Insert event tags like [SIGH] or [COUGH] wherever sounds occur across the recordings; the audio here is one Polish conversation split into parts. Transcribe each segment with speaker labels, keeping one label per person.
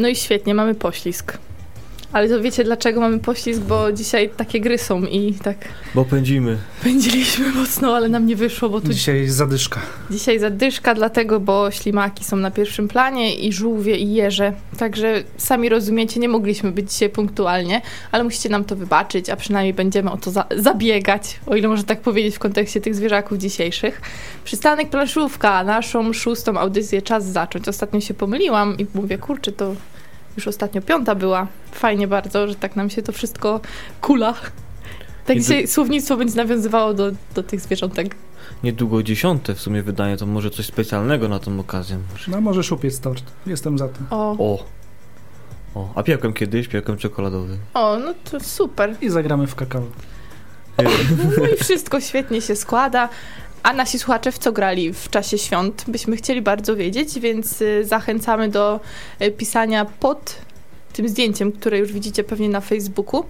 Speaker 1: No i świetnie, mamy poślizg. Ale to wiecie dlaczego mamy poślizg, bo dzisiaj takie gry są i tak
Speaker 2: Bo pędzimy.
Speaker 1: pędziliśmy [LAUGHS] mocno, ale nam nie wyszło, bo tu
Speaker 3: Dzisiaj zadyszka.
Speaker 1: dzisiaj zadyszka, dlatego, bo ślimaki są na pierwszym planie i żółwie i jeże. Także sami rozumiecie, nie mogliśmy być dzisiaj punktualnie, ale musicie nam to wybaczyć, a przynajmniej będziemy o to za zabiegać, o ile można tak powiedzieć w kontekście tych zwierzaków dzisiejszych. Przystanek planszówka, naszą szóstą audycję czas zacząć. Ostatnio się pomyliłam i mówię, kurczę, to już ostatnio piąta była. Fajnie bardzo, że tak nam się to wszystko kula. Tak
Speaker 2: tu-
Speaker 1: dzisiaj słownictwo będzie nawiązywało do, do tych zwierzątek.
Speaker 2: Niedługo dziesiąte w sumie wydanie, to może coś specjalnego na tą okazję.
Speaker 3: No możesz upiec tort. Jestem za tym.
Speaker 1: O,
Speaker 2: O. O, a piekłem kiedyś, piekłem czekoladowy.
Speaker 1: o no to super.
Speaker 3: I zagramy w kakao.
Speaker 1: No i wszystko świetnie się składa. A nasi słuchacze w co grali w czasie świąt? Byśmy chcieli bardzo wiedzieć, więc y, zachęcamy do y, pisania pod tym zdjęciem, które już widzicie pewnie na Facebooku.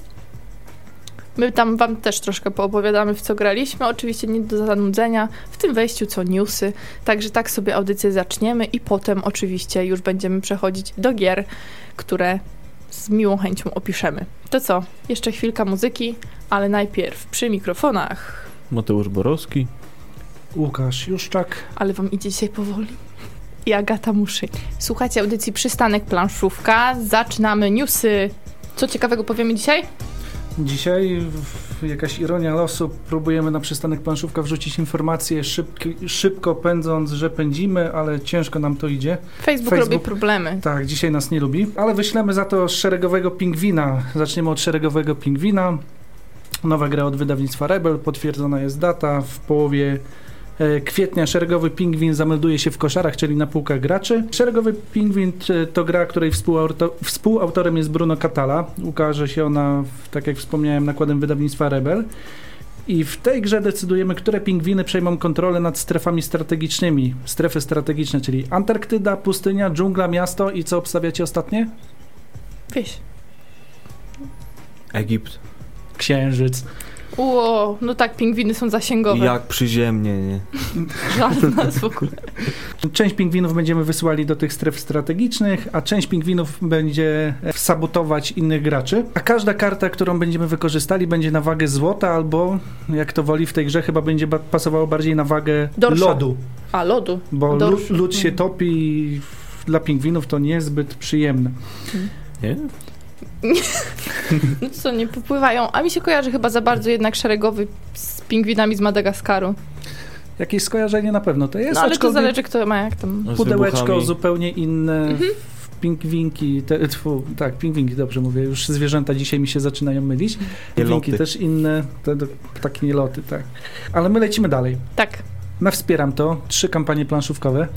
Speaker 1: My tam wam też troszkę poopowiadamy, w co graliśmy. Oczywiście nie do zanudzenia. W tym wejściu co newsy. Także tak sobie audycję zaczniemy i potem oczywiście już będziemy przechodzić do gier, które z miłą chęcią opiszemy. To co? Jeszcze chwilka muzyki, ale najpierw przy mikrofonach.
Speaker 2: Mateusz Borowski.
Speaker 3: Łukasz Juszczak.
Speaker 1: Ale wam idzie dzisiaj powoli. I Agata Muszy. Słuchajcie audycji Przystanek Planszówka. Zaczynamy newsy. Co ciekawego powiemy dzisiaj?
Speaker 3: Dzisiaj jakaś ironia losu. Próbujemy na przystanek planszówka wrzucić informacje szybki, szybko pędząc, że pędzimy, ale ciężko nam to idzie.
Speaker 1: Facebook,
Speaker 3: Facebook.
Speaker 1: robi problemy.
Speaker 3: Tak, dzisiaj nas nie lubi, ale wyślemy za to szeregowego pingwina. Zaczniemy od szeregowego pingwina. Nowa gra od wydawnictwa Rebel, potwierdzona jest data. W połowie kwietnia szeregowy pingwin zamelduje się w koszarach, czyli na półkach graczy. Szeregowy pingwin t- to gra, której współauto, współautorem jest Bruno Catala. Ukaże się ona, tak jak wspomniałem, nakładem wydawnictwa Rebel. I w tej grze decydujemy, które pingwiny przejmą kontrolę nad strefami strategicznymi. Strefy strategiczne, czyli Antarktyda, pustynia, dżungla, miasto i co obstawiacie ostatnie?
Speaker 1: Wieś.
Speaker 2: Egipt.
Speaker 3: Księżyc.
Speaker 1: Ło, no tak, pingwiny są zasięgowe.
Speaker 2: Jak przyziemnie, nie? [LAUGHS]
Speaker 1: Żadna w ogóle.
Speaker 3: Część pingwinów będziemy wysyłali do tych stref strategicznych, a część pingwinów będzie e, sabotować innych graczy. A każda karta, którą będziemy wykorzystali, będzie na wagę złota, albo jak to woli w tej grze, chyba będzie pasowało bardziej na wagę
Speaker 1: Dorsza.
Speaker 3: lodu,
Speaker 1: A, lodu.
Speaker 3: bo
Speaker 1: Dorsz.
Speaker 3: lu- lód się
Speaker 1: Mm.
Speaker 3: topi i dla pingwinów to niezbyt przyjemne.
Speaker 2: Nie? [LAUGHS]
Speaker 1: No co, nie popływają. A mi się kojarzy chyba za bardzo jednak szeregowy z pingwinami z Madagaskaru.
Speaker 3: Jakieś skojarzenie na pewno to jest,
Speaker 1: No ale to zależy kto ma jak tam.
Speaker 2: No,
Speaker 3: pudełeczko zupełnie inne.
Speaker 1: Mhm.
Speaker 3: Pingwinki, te, tfu, tak, pingwinki, dobrze mówię, już zwierzęta dzisiaj mi się zaczynają mylić. Pingwinki
Speaker 2: Nieloty.
Speaker 3: też inne, te, te, takie nieloty, tak. Ale my lecimy dalej.
Speaker 1: Tak.
Speaker 3: Na Wspieram to, trzy kampanie planszówkowe.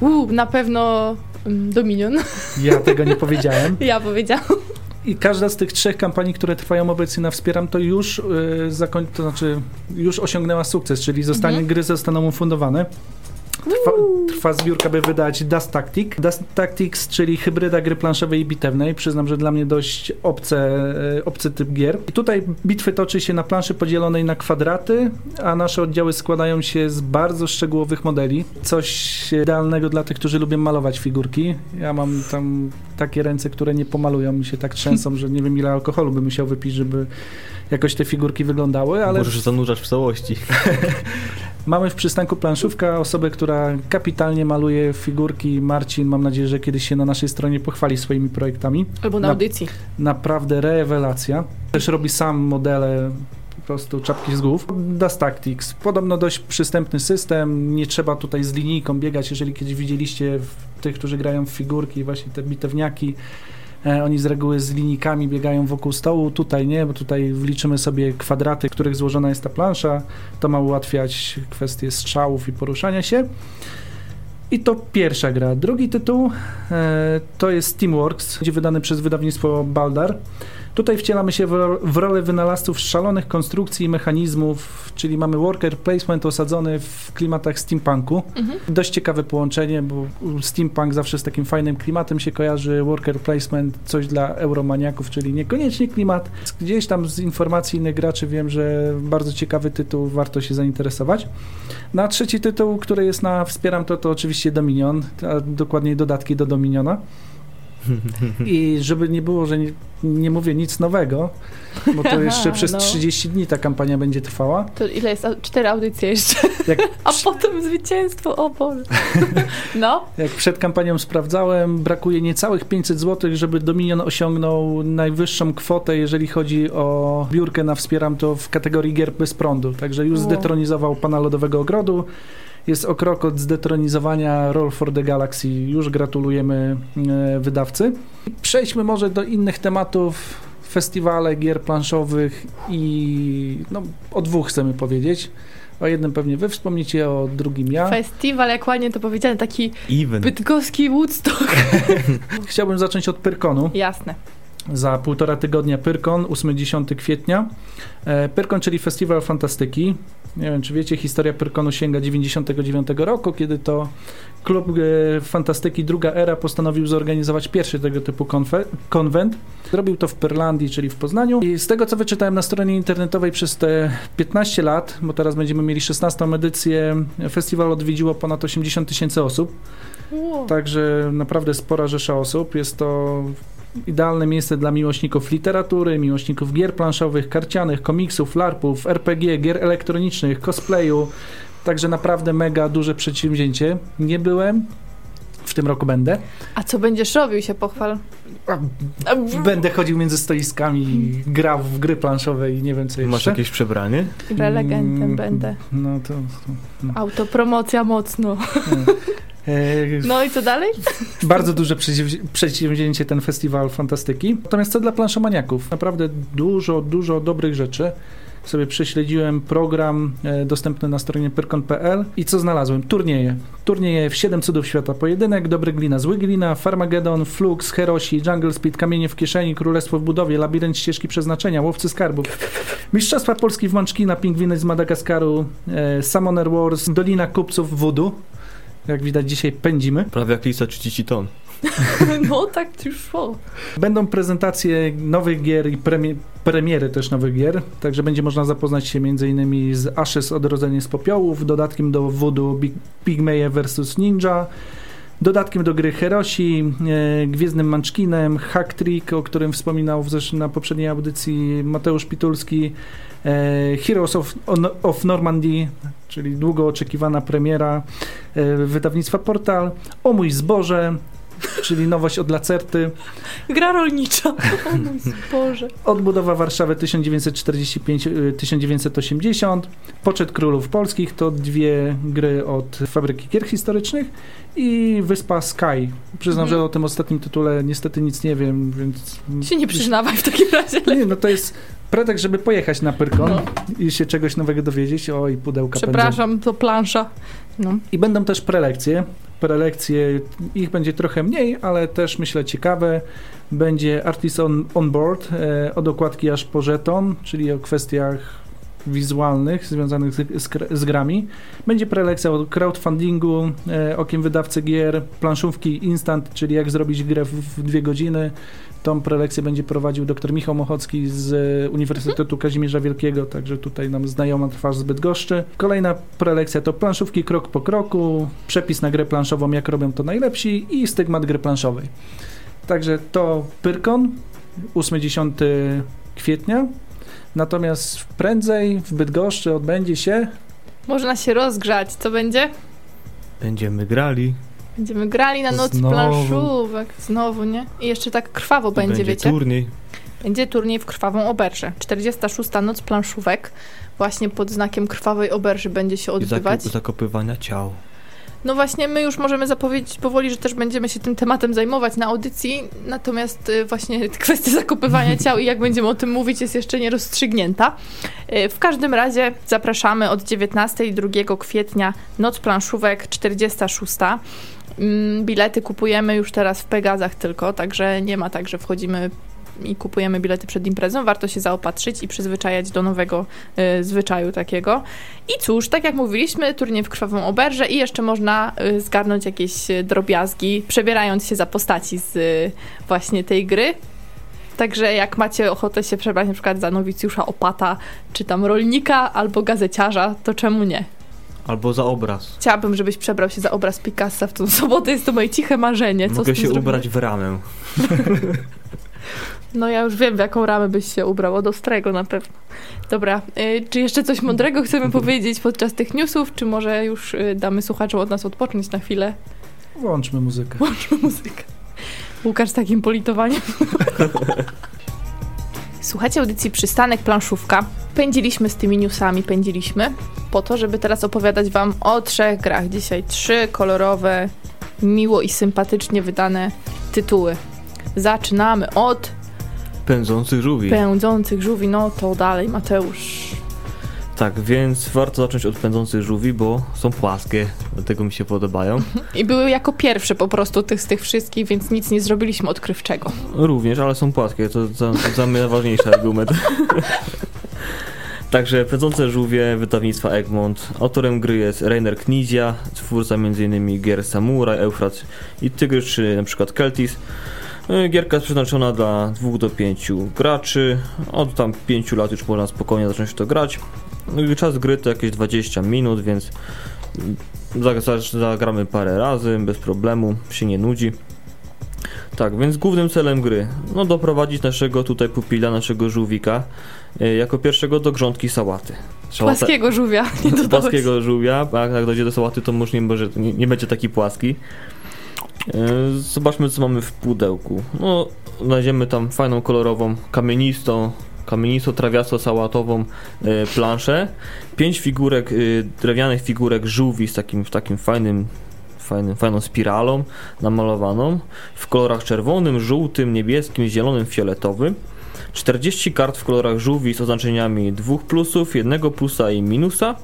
Speaker 1: Uuu, na pewno mm, Dominion.
Speaker 3: Ja tego nie powiedziałem. [LAUGHS]
Speaker 1: Ja powiedziałam.
Speaker 3: I każda z tych trzech kampanii, które trwają obecnie na Wspieram, to już yy, zakoń, to znaczy już osiągnęła sukces, czyli zostanie,
Speaker 1: Mhm.
Speaker 3: gry zostaną ufundowane. Trwa, trwa zbiórka, by wydać Dust Tactic. Dust Tactics, czyli hybryda gry planszowej i bitewnej. Przyznam, że dla mnie dość obce, e, obcy typ gier. I tutaj bitwy toczy się na planszy podzielonej na kwadraty, a nasze oddziały składają się z bardzo szczegółowych modeli. Coś idealnego dla tych, którzy lubią malować figurki. Ja mam tam takie ręce, które nie pomalują, mi się tak trzęsą, [LAUGHS] że nie wiem ile alkoholu by musiał wypić, żeby jakoś te figurki wyglądały, ale
Speaker 2: Możesz zanurzasz w całości. [LAUGHS]
Speaker 3: Mamy w przystanku planszówka osobę, która kapitalnie maluje figurki. Marcin, mam nadzieję, że kiedyś się na naszej stronie pochwali swoimi projektami.
Speaker 1: Albo na
Speaker 3: Na-
Speaker 1: audycji.
Speaker 3: Naprawdę rewelacja. Też robi sam modele po prostu czapki z głów. Dust Tactics. Podobno dość przystępny system. Nie trzeba tutaj z linijką biegać. Jeżeli kiedyś widzieliście w tych, którzy grają w figurki, właśnie te bitewniaki, Oni z reguły z linijkami biegają wokół stołu, tutaj nie, bo tutaj wliczymy sobie kwadraty, w których złożona jest ta plansza. To ma ułatwiać kwestie strzałów i poruszania się. I to pierwsza gra. Drugi tytuł e, to jest Teamworks, wydany przez wydawnictwo Baldar. Tutaj wcielamy się w, ro- w rolę wynalazców szalonych konstrukcji i mechanizmów, czyli mamy worker placement osadzony w klimatach steampunku.
Speaker 1: Mhm.
Speaker 3: Dość ciekawe połączenie, bo steampunk zawsze z takim fajnym klimatem się kojarzy, worker placement coś dla euromaniaków, czyli niekoniecznie klimat. Gdzieś tam z informacji innych graczy wiem, że bardzo ciekawy tytuł, warto się zainteresować. Na trzeci tytuł, który jest na Wspieram to, to oczywiście Dominion, a dokładniej dodatki do Dominiona. I żeby nie było, że nie, nie mówię nic nowego, bo to [LAUGHS] jeszcze przez
Speaker 1: No.
Speaker 3: 30 dni ta kampania będzie trwała.
Speaker 1: To ile jest? Cztery audycje jeszcze.
Speaker 3: Jak, [LAUGHS]
Speaker 1: A potem zwycięstwo, o Boże. [LAUGHS] No,
Speaker 3: jak przed kampanią sprawdzałem, brakuje niecałych 500 zł, żeby Dominion osiągnął najwyższą kwotę, jeżeli chodzi o biurkę na Wspieram to w kategorii gier bez prądu. Także już
Speaker 1: Wow.
Speaker 3: zdetronizował Pana Lodowego Ogrodu. Jest o krok od zdetronizowania Roll for the Galaxy. Już gratulujemy e, wydawcy. Przejdźmy może do innych tematów. Festiwale gier planszowych i no, o dwóch chcemy powiedzieć. O jednym pewnie wy wspomnicie, o drugim ja.
Speaker 1: festiwal, jak ładnie to powiedziane, taki
Speaker 2: Even.
Speaker 1: bydgoski Woodstock. [LAUGHS] [LAUGHS]
Speaker 3: Chciałbym zacząć od Pyrkonu.
Speaker 1: Jasne.
Speaker 3: Za półtora tygodnia Pyrkon, 8-10 kwietnia. E, Pyrkon, czyli Festiwal Fantastyki. Nie wiem, czy wiecie, historia Pyrkonu sięga 99 roku, kiedy to klub e, fantastyki Druga Era postanowił zorganizować pierwszy tego typu konwent. Zrobił to w Pyrlandii, czyli w Poznaniu. I z tego, co wyczytałem na stronie internetowej przez te 15 lat, bo teraz będziemy mieli 16 edycję, festiwal odwiedziło ponad 80 tysięcy osób. Także naprawdę spora rzesza osób. Jest to idealne miejsce dla miłośników literatury, miłośników gier planszowych, karcianych, komiksów, larpów, RPG, gier elektronicznych, cosplayu. Także naprawdę mega duże przedsięwzięcie. Nie byłem. W tym roku będę.
Speaker 1: A co będziesz robił, się pochwal.
Speaker 3: Będę chodził między stoiskami, grał w gry planszowe i nie wiem co jeszcze.
Speaker 2: Masz jakieś przebranie?
Speaker 1: Prelegentem
Speaker 3: Mm,
Speaker 1: będę.
Speaker 3: No to...
Speaker 1: Autopromocja mocno.
Speaker 3: E,
Speaker 1: No i co dalej? [LAUGHS]
Speaker 3: Bardzo duże przedsięwzi- przedsięwzięcie ten festiwal fantastyki. Natomiast co dla planszomaniaków? Naprawdę dużo, dużo dobrych rzeczy. Sobie prześledziłem program e, dostępny na stronie pyrkon.pl i co znalazłem? Turnieje. Turnieje w 7 cudów świata pojedynek, Dobry Glina, Zły Glina, Farmageddon, Flux, Herosi, Jungle Speed, Kamienie w kieszeni, Królestwo w budowie, Labirynt ścieżki przeznaczenia, Łowcy skarbów, Mistrzostwa Polski w Mączkina, Pingwiny z Madagaskaru, e, Summoner Wars, Dolina Kupców Voodoo. Jak widać dzisiaj pędzimy.
Speaker 2: Prawie jak lisa 30 ton. [LAUGHS]
Speaker 1: No tak już szło.
Speaker 3: Będą prezentacje nowych gier i premie, premiery też nowych gier, także będzie można zapoznać się m.in. z Ashes Odrodzenie z Popiołów, dodatkiem do Voodoo Big, Pigmeje vs Ninja, dodatkiem do gry Herosi, e, Gwiezdnym Manczkinem, Hack Trick, o którym wspominał w na poprzedniej audycji Mateusz Pitulski, e, Heroes of, of Normandy, czyli długo oczekiwana premiera e, wydawnictwa Portal, O mój zboże, czyli nowość od Lacerty,
Speaker 1: Gra rolnicza. [LAUGHS] O mój Boże.
Speaker 3: Odbudowa Warszawy 1945-1980, Poczet Królów Polskich to dwie gry od Fabryki Gier Historycznych i Wyspa Sky. Przyznam,
Speaker 1: Mhm.
Speaker 3: że o tym ostatnim tytule niestety nic nie wiem, więc...
Speaker 1: Się nie przyznawaj w takim razie. [LAUGHS]
Speaker 3: Nie, no to jest pretekst, żeby pojechać na Pyrkon
Speaker 1: No.
Speaker 3: i się czegoś nowego dowiedzieć. O, i pudełka pędzą.
Speaker 1: Przepraszam, to plansza. No.
Speaker 3: I będą też prelekcje. Prelekcje, ich będzie trochę mniej, ale też myślę ciekawe. Będzie Artist on, on Board, e, od okładki aż po żeton, czyli o kwestiach wizualnych związanych z, z, z grami. Będzie prelekcja o crowdfundingu, e, okiem wydawcy gier, planszówki instant, czyli jak zrobić grę w, w dwie godziny. Tą prelekcję będzie prowadził dr Michał Mochocki z Uniwersytetu Kazimierza Wielkiego, także tutaj nam znajoma twarz z Bydgoszczy. Kolejna prelekcja to planszówki krok po kroku, przepis na grę planszową, jak robią to najlepsi i stygmat gry planszowej. Także to Pyrkon, 8-10 kwietnia. Natomiast prędzej w Bydgoszczy odbędzie się
Speaker 1: Można się rozgrzać. Co będzie?
Speaker 2: Będziemy grali.
Speaker 1: Będziemy grali na noc
Speaker 3: Znowu.
Speaker 1: planszówek. Znowu, nie? I jeszcze tak krwawo będzie,
Speaker 2: Będzie
Speaker 1: wiecie?
Speaker 2: turniej.
Speaker 1: Będzie turniej w Krwawą Oberżę. 46. Noc planszówek. Właśnie pod znakiem Krwawej Oberży będzie się
Speaker 2: I
Speaker 1: odbywać.
Speaker 2: zakop- zakopywania ciał.
Speaker 1: No właśnie, my już możemy zapowiedzieć powoli, że też będziemy się tym tematem zajmować na audycji, natomiast y, właśnie [LAUGHS] kwestia zakopywania ciał i jak będziemy o tym mówić jest jeszcze nierozstrzygnięta. Y, W każdym razie zapraszamy od 19 i 2 kwietnia Noc Planszówek 46. Mm, Bilety kupujemy już teraz w Pegazach tylko, także nie ma tak, że wchodzimy i kupujemy bilety przed imprezą. Warto się zaopatrzyć i przyzwyczajać do nowego y, zwyczaju takiego. I cóż, tak jak mówiliśmy, turniej w krwawą oberżę i jeszcze można y, zgarnąć jakieś y, drobiazgi, przebierając się za postaci z y, właśnie tej gry. Także jak macie ochotę się przebrać na przykład za nowicjusza opata, czy tam rolnika albo gazeciarza, to czemu nie?
Speaker 2: Albo za obraz.
Speaker 1: Chciałabym, żebyś przebrał się za obraz Picassa w tą sobotę. Jest to moje ciche marzenie. Co
Speaker 2: Mogę się ubrać w ramę. [LAUGHS]
Speaker 1: No ja już wiem, w jaką ramę byś się ubrał. Od ostrego na pewno. Dobra, y, czy jeszcze coś mądrego chcemy powiedzieć podczas tych newsów, czy może już y, damy słuchaczom od nas odpocząć na chwilę?
Speaker 3: Włączmy muzykę.
Speaker 1: Włączmy muzykę. Łukasz z takim politowaniem. [LAUGHS] Słuchajcie audycji Przystanek Planszówka. Pędziliśmy z tymi newsami, pędziliśmy po to, żeby teraz opowiadać wam o trzech grach. Dzisiaj trzy kolorowe, miło i sympatycznie wydane tytuły. Zaczynamy od
Speaker 2: Pędzący żółwi.
Speaker 1: pędzących żółwi. No to dalej, Mateusz.
Speaker 2: Tak, więc warto zacząć od pędzących żółwi, bo są płaskie, dlatego mi się podobają. [LAUGHS]
Speaker 1: I były jako pierwsze po prostu tych, z tych wszystkich, więc nic nie zrobiliśmy odkrywczego.
Speaker 2: Również, ale są płaskie, to za, za mnie ważniejszy [LAUGHS] argument. Także Pędzące żółwie wydawnictwa Egmont. Autorem gry jest Rainer Knizia, twórca m.in. gier Samurai, Eufrat i Tygrys, czy na przykład Keltis. E, Gierka jest przeznaczona dla 2 do 5 graczy. Od tam 5 lat już można spokojnie zacząć w to grać. No Czas gry to jakieś 20 minut, więc za- za- zagramy parę razy bez problemu, się nie nudzi. Tak, więc głównym celem gry, no doprowadzić naszego tutaj pupila, naszego żółwika, e, jako pierwszego do grządki sałaty. Sałata-
Speaker 1: Płaskiego żółwia. Nie
Speaker 2: płaskiego żółwia, a jak dojdzie do sałaty, to może, nie, nie będzie taki płaski. E, Zobaczmy, co mamy w pudełku. No, znajdziemy tam fajną, kolorową, kamienistą, kamienistą, trawiasto-sałatową e, planszę. Pięć figurek, e, drewnianych figurek żółwi z takim, takim fajnym, fajnym, fajną spiralą namalowaną w kolorach czerwonym, żółtym, niebieskim, zielonym, fioletowym. 40 kart w kolorach żółwi z oznaczeniami dwóch plusów, jednego plusa i minusa.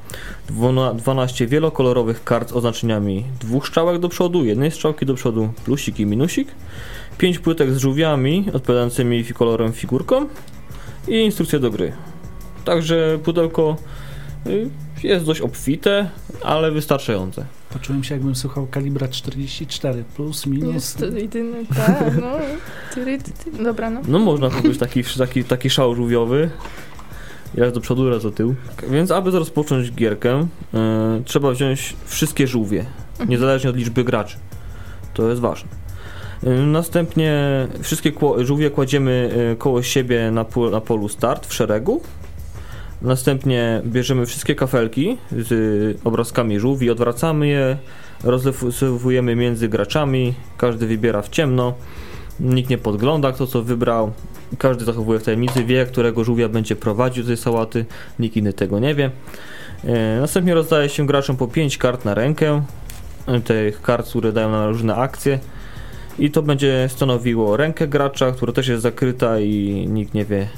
Speaker 2: Dwuna- 12 wielokolorowych kart z oznaczeniami dwóch strzałek do przodu, jednej strzałki do przodu, plusik i minusik. 5 płytek z żółwiami odpowiadającymi kolorem figurkom i instrukcje do gry. Także pudełko y, jest dość obfite, ale wystarczające.
Speaker 3: Poczułem się, jakbym słuchał kalibra 44, plus, minus.
Speaker 1: Jest to jedyny, tak, [LAUGHS] no. Tyry, ty, ty. Dobra, no.
Speaker 2: No można powiedzieć taki, taki, taki szał żółwiowy. Raz do przodu, raz do tyłu. Więc aby rozpocząć gierkę, e, trzeba wziąć wszystkie żółwie, niezależnie od liczby graczy. To jest ważne. E, Następnie wszystkie kło- żółwie kładziemy e, koło siebie na, na polu start w szeregu. Następnie bierzemy wszystkie kafelki z obrazkami żółwi, odwracamy je, rozlewujemy między graczami, każdy wybiera w ciemno. Nikt nie podgląda, kto co wybrał. Każdy zachowuje w tajemnicy, wie, którego żółwia będzie prowadził do tej sałaty. Nikt inny tego nie wie. E, Następnie rozdaje się graczom po 5 kart na rękę. Tych kart, które dają na różne akcje. I to będzie stanowiło rękę gracza, która też jest zakryta i nikt nie wie,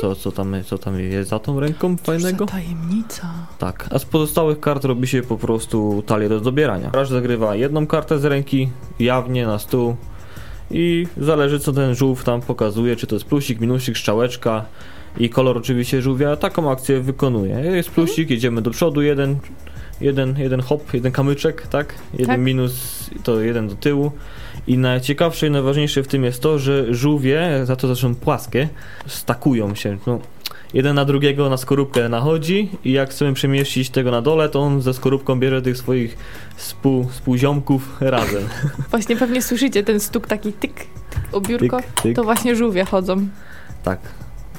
Speaker 2: co, co, tam, co tam jest za tą ręką fajnego.
Speaker 1: Cóż tajemnica.
Speaker 2: Tak, a z pozostałych kart robi się po prostu talię do dobierania. Gracz zagrywa jedną kartę z ręki, jawnie na stół i zależy co ten żółw tam pokazuje, czy to jest plusik, minusik, strzałeczka i kolor oczywiście żółwia, taką akcję wykonuje. Jest plusik, jedziemy do przodu, jeden, jeden, jeden hop, jeden kamyczek, tak? Jeden
Speaker 1: Tak.
Speaker 2: minus to jeden do tyłu. I najciekawsze i najważniejsze w tym jest to, że żółwie, za to zresztą płaskie, stakują się. No, jeden na drugiego na skorupkę nachodzi i jak chcemy przemieścić tego na dole, to on ze skorupką bierze tych swoich współ, współziomków razem. [LAUGHS]
Speaker 1: Właśnie pewnie słyszycie ten stuk taki tyk, tyk o biurko.
Speaker 2: Tyk, tyk.
Speaker 1: To właśnie żółwie chodzą.
Speaker 2: Tak.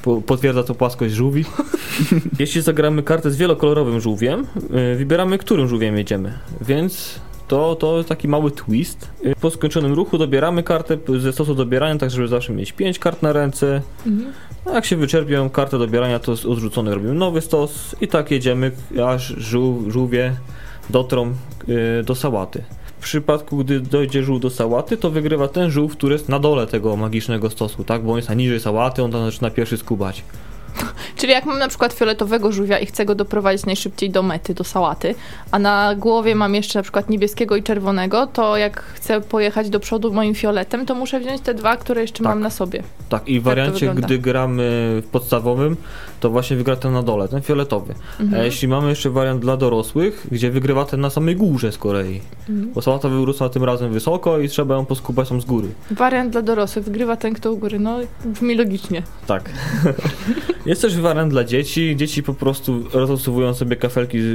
Speaker 2: Po, potwierdza to płaskość żółwi. [LAUGHS] Jeśli zagramy kartę z wielokolorowym żółwiem, yy, wybieramy, którym żółwiem jedziemy. Więc to, to jest taki mały twist. Yy, Po skończonym ruchu dobieramy kartę ze stosu dobierania, tak żeby zawsze mieć 5 kart na ręce.
Speaker 1: Mhm.
Speaker 2: A jak się wyczerpią kartę dobierania, to z odrzucony robimy nowy stos i tak jedziemy, aż żół, żółwie dotrą yy, do sałaty. W przypadku, gdy dojdzie żółw do sałaty, to wygrywa ten żółw, który jest na dole tego magicznego stosu, tak? Bo on jest na niżej sałaty, on tam zaczyna pierwszy skubać. [LAUGHS]
Speaker 1: Czyli jak mam na przykład fioletowego żółwia i chcę go doprowadzić najszybciej do mety, do sałaty, a na głowie mam jeszcze na przykład niebieskiego i czerwonego, to jak chcę pojechać do przodu moim fioletem, to muszę wziąć te dwa, które jeszcze
Speaker 2: Tak.
Speaker 1: mam na sobie.
Speaker 2: Tak, i w
Speaker 1: to
Speaker 2: wariancie, gdy gramy w podstawowym, to właśnie wygra ten na dole, ten fioletowy.
Speaker 1: Mhm.
Speaker 2: A jeśli mamy jeszcze wariant dla dorosłych, gdzie wygrywa ten na samej górze z kolei.
Speaker 1: Mhm.
Speaker 2: Bo sałata wyrosła tym razem wysoko i trzeba ją poskubać tam z góry.
Speaker 1: Wariant dla dorosłych, wygrywa ten, kto u góry. No, brzmi logicznie.
Speaker 2: Tak. [LAUGHS] Jest też wariant dla dzieci. Dzieci po prostu rozlosowują sobie kafelki z,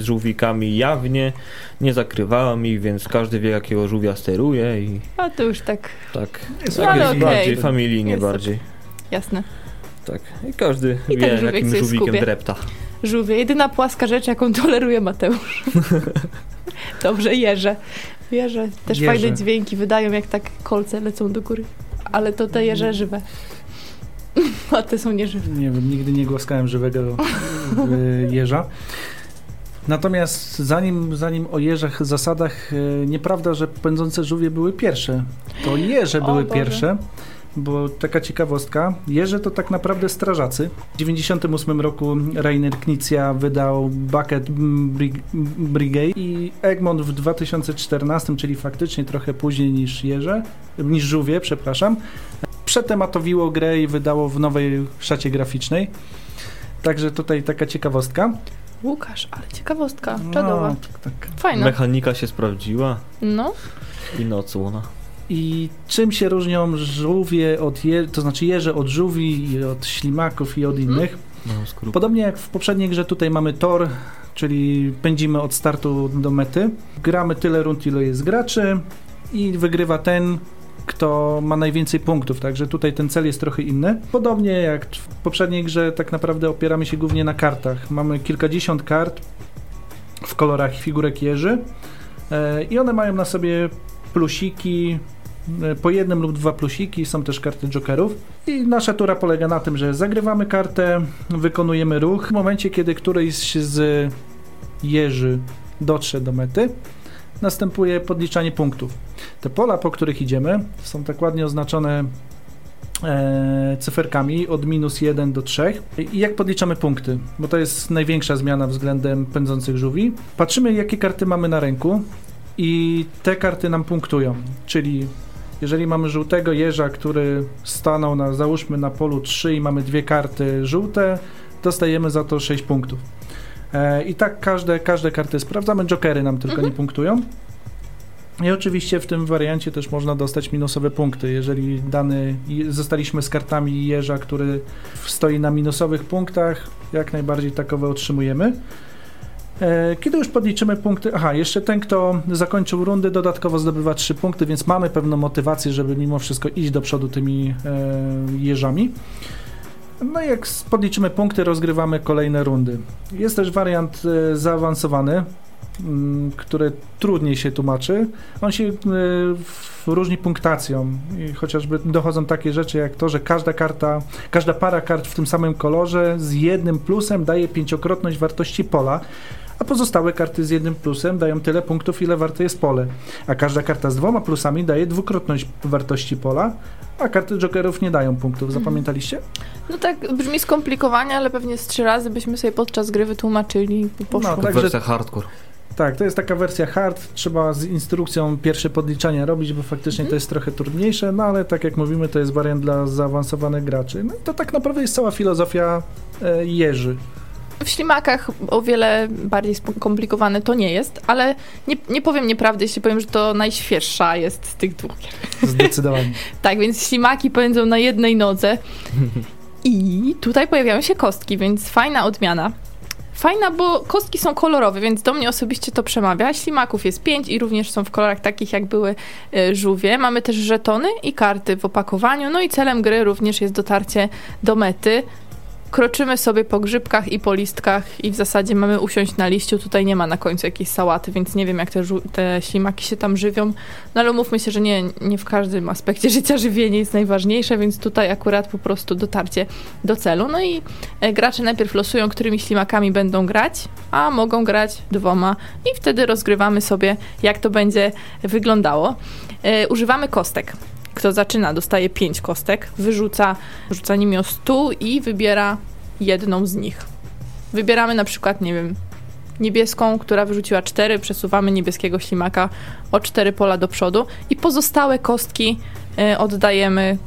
Speaker 2: z żółwikami jawnie, nie zakrywałem ich, więc każdy wie jakiego żółwia steruje i
Speaker 1: A to już tak,
Speaker 2: tak.
Speaker 3: Jest
Speaker 2: tak
Speaker 1: ale
Speaker 2: jest
Speaker 1: okej.
Speaker 2: bardziej familijnie
Speaker 1: Jest
Speaker 2: bardziej.
Speaker 1: jasne.
Speaker 2: Tak. I każdy
Speaker 1: I
Speaker 2: wie
Speaker 1: żółwiek
Speaker 2: jakim żółwikiem
Speaker 1: skubie.
Speaker 2: drepta.
Speaker 1: Żółwie, jedyna płaska rzecz, jaką toleruje Mateusz. [LAUGHS] Dobrze, jeże. Jeże, też
Speaker 3: Jeże.
Speaker 1: fajne dźwięki wydają, jak tak kolce lecą do góry. Ale to te jeże żywe. [LAUGHS] A te są nieżywe.
Speaker 3: Nie wiem, nigdy nie głaskałem żywego jeża. Natomiast zanim, zanim o jeżach, zasadach, y, nieprawda, że pędzące żółwie były pierwsze. To jeże były pierwsze, bo taka ciekawostka, jeże to tak naprawdę strażacy. W 98 roku Rainer Knizia wydał Bucket Brig- Brigade i Egmont w 2014, czyli faktycznie trochę później niż jeże, niż żółwie, przepraszam, przetematowiło grę i wydało w nowej szacie graficznej. Także tutaj taka ciekawostka.
Speaker 1: Łukasz, ale ciekawostka, czadowa.
Speaker 3: No, tak, tak.
Speaker 1: Fajna.
Speaker 2: Mechanika się sprawdziła
Speaker 1: No,
Speaker 2: i nocłona.
Speaker 3: I czym się różnią żółwie od je, to znaczy jeże od żółwi i od ślimaków i od innych?
Speaker 2: No, skrup.
Speaker 3: Podobnie jak w poprzedniej grze tutaj mamy tor, czyli pędzimy od startu do mety. Gramy tyle rund, ile jest graczy i wygrywa ten, kto ma najwięcej punktów, także tutaj ten cel jest trochę inny. Podobnie jak w poprzedniej grze tak naprawdę opieramy się głównie na kartach. Mamy kilkadziesiąt kart w kolorach figurek jeży e, i one mają na sobie plusiki, po jednym lub dwa plusiki, są też karty jokerów. I nasza tura polega na tym, że zagrywamy kartę, wykonujemy ruch. W momencie, kiedy któryś z jeży dotrze do mety, następuje podliczanie punktów. Te pola, po których idziemy, są tak ładnie oznaczone e, cyferkami od minus 1 do 3. I jak podliczamy punkty? Bo to jest największa zmiana względem pędzących żółwi. Patrzymy, jakie karty mamy na ręku i te karty nam punktują. Czyli jeżeli mamy żółtego jeża, który stanął na, załóżmy na polu 3 i mamy dwie karty żółte, dostajemy za to 6 punktów. E, I tak każde, każde karty sprawdzamy. Jokery nam tylko
Speaker 1: Mhm.
Speaker 3: nie punktują. I oczywiście w tym wariancie też można dostać minusowe punkty. Jeżeli dany zostaliśmy z kartami jeża, który stoi na minusowych punktach, jak najbardziej takowe otrzymujemy. E, Kiedy już podliczymy punkty, aha, jeszcze ten, kto zakończył rundy, dodatkowo zdobywa 3 punkty, więc mamy pewną motywację, żeby mimo wszystko iść do przodu tymi e, jeżami. No i jak podliczymy punkty, rozgrywamy kolejne rundy. Jest też wariant e, zaawansowany, mm, który trudniej się tłumaczy. On się różni punktacją i chociażby dochodzą takie rzeczy jak to, że każda karta, każda para kart w tym samym kolorze z jednym plusem daje pięciokrotność wartości pola, a pozostałe karty z jednym plusem dają tyle punktów, ile warte jest pole. A każda karta z dwoma plusami daje dwukrotność wartości pola, a karty jokerów nie dają punktów.
Speaker 1: Mhm.
Speaker 3: Zapamiętaliście?
Speaker 1: no tak brzmi skomplikowanie, ale pewnie z trzy razy byśmy sobie podczas gry wytłumaczyli i poszło.
Speaker 3: No, tak. Także-
Speaker 2: Wersja hardcore.
Speaker 3: Tak, to jest taka wersja hard. Trzeba z instrukcją pierwsze podliczania robić, bo faktycznie
Speaker 1: Mhm.
Speaker 3: to jest trochę trudniejsze, no ale tak jak mówimy, to jest wariant dla zaawansowanych graczy. No i to tak naprawdę jest cała filozofia e, jeży.
Speaker 1: W ślimakach o wiele bardziej skomplikowane to nie jest, ale nie, nie powiem nieprawdy, jeśli powiem, że to najświeższa jest z tych dwóch gier.
Speaker 3: Zdecydowanie. [LAUGHS]
Speaker 1: Tak, więc ślimaki pędzą na jednej nodze i tutaj pojawiają się kostki, więc fajna odmiana. Fajna, bo kostki są kolorowe, więc do mnie osobiście to przemawia. Ślimaków jest pięć i również są w kolorach takich, jak były e, żółwie. Mamy też żetony i karty w opakowaniu. No i celem gry również jest dotarcie do mety. Kroczymy sobie po grzybkach i po listkach i w zasadzie mamy usiąść na liściu. Tutaj nie ma na końcu jakiejś sałaty, więc nie wiem, jak te, te ślimaki się tam żywią. No ale umówmy się, że nie, nie w każdym aspekcie [LAUGHS] życia żywienie jest najważniejsze, więc tutaj akurat po prostu dotarcie do celu. No i e, gracze najpierw losują, którymi ślimakami będą grać, a mogą grać dwoma i wtedy rozgrywamy sobie, jak to będzie wyglądało. E, używamy kostek. Kto zaczyna, dostaje pięć kostek, wyrzuca, rzuca nimi o stół i wybiera jedną z nich. Wybieramy na przykład, nie wiem, niebieską, która wyrzuciła cztery, przesuwamy niebieskiego ślimaka o cztery pola do przodu i pozostałe kostki e, oddajemy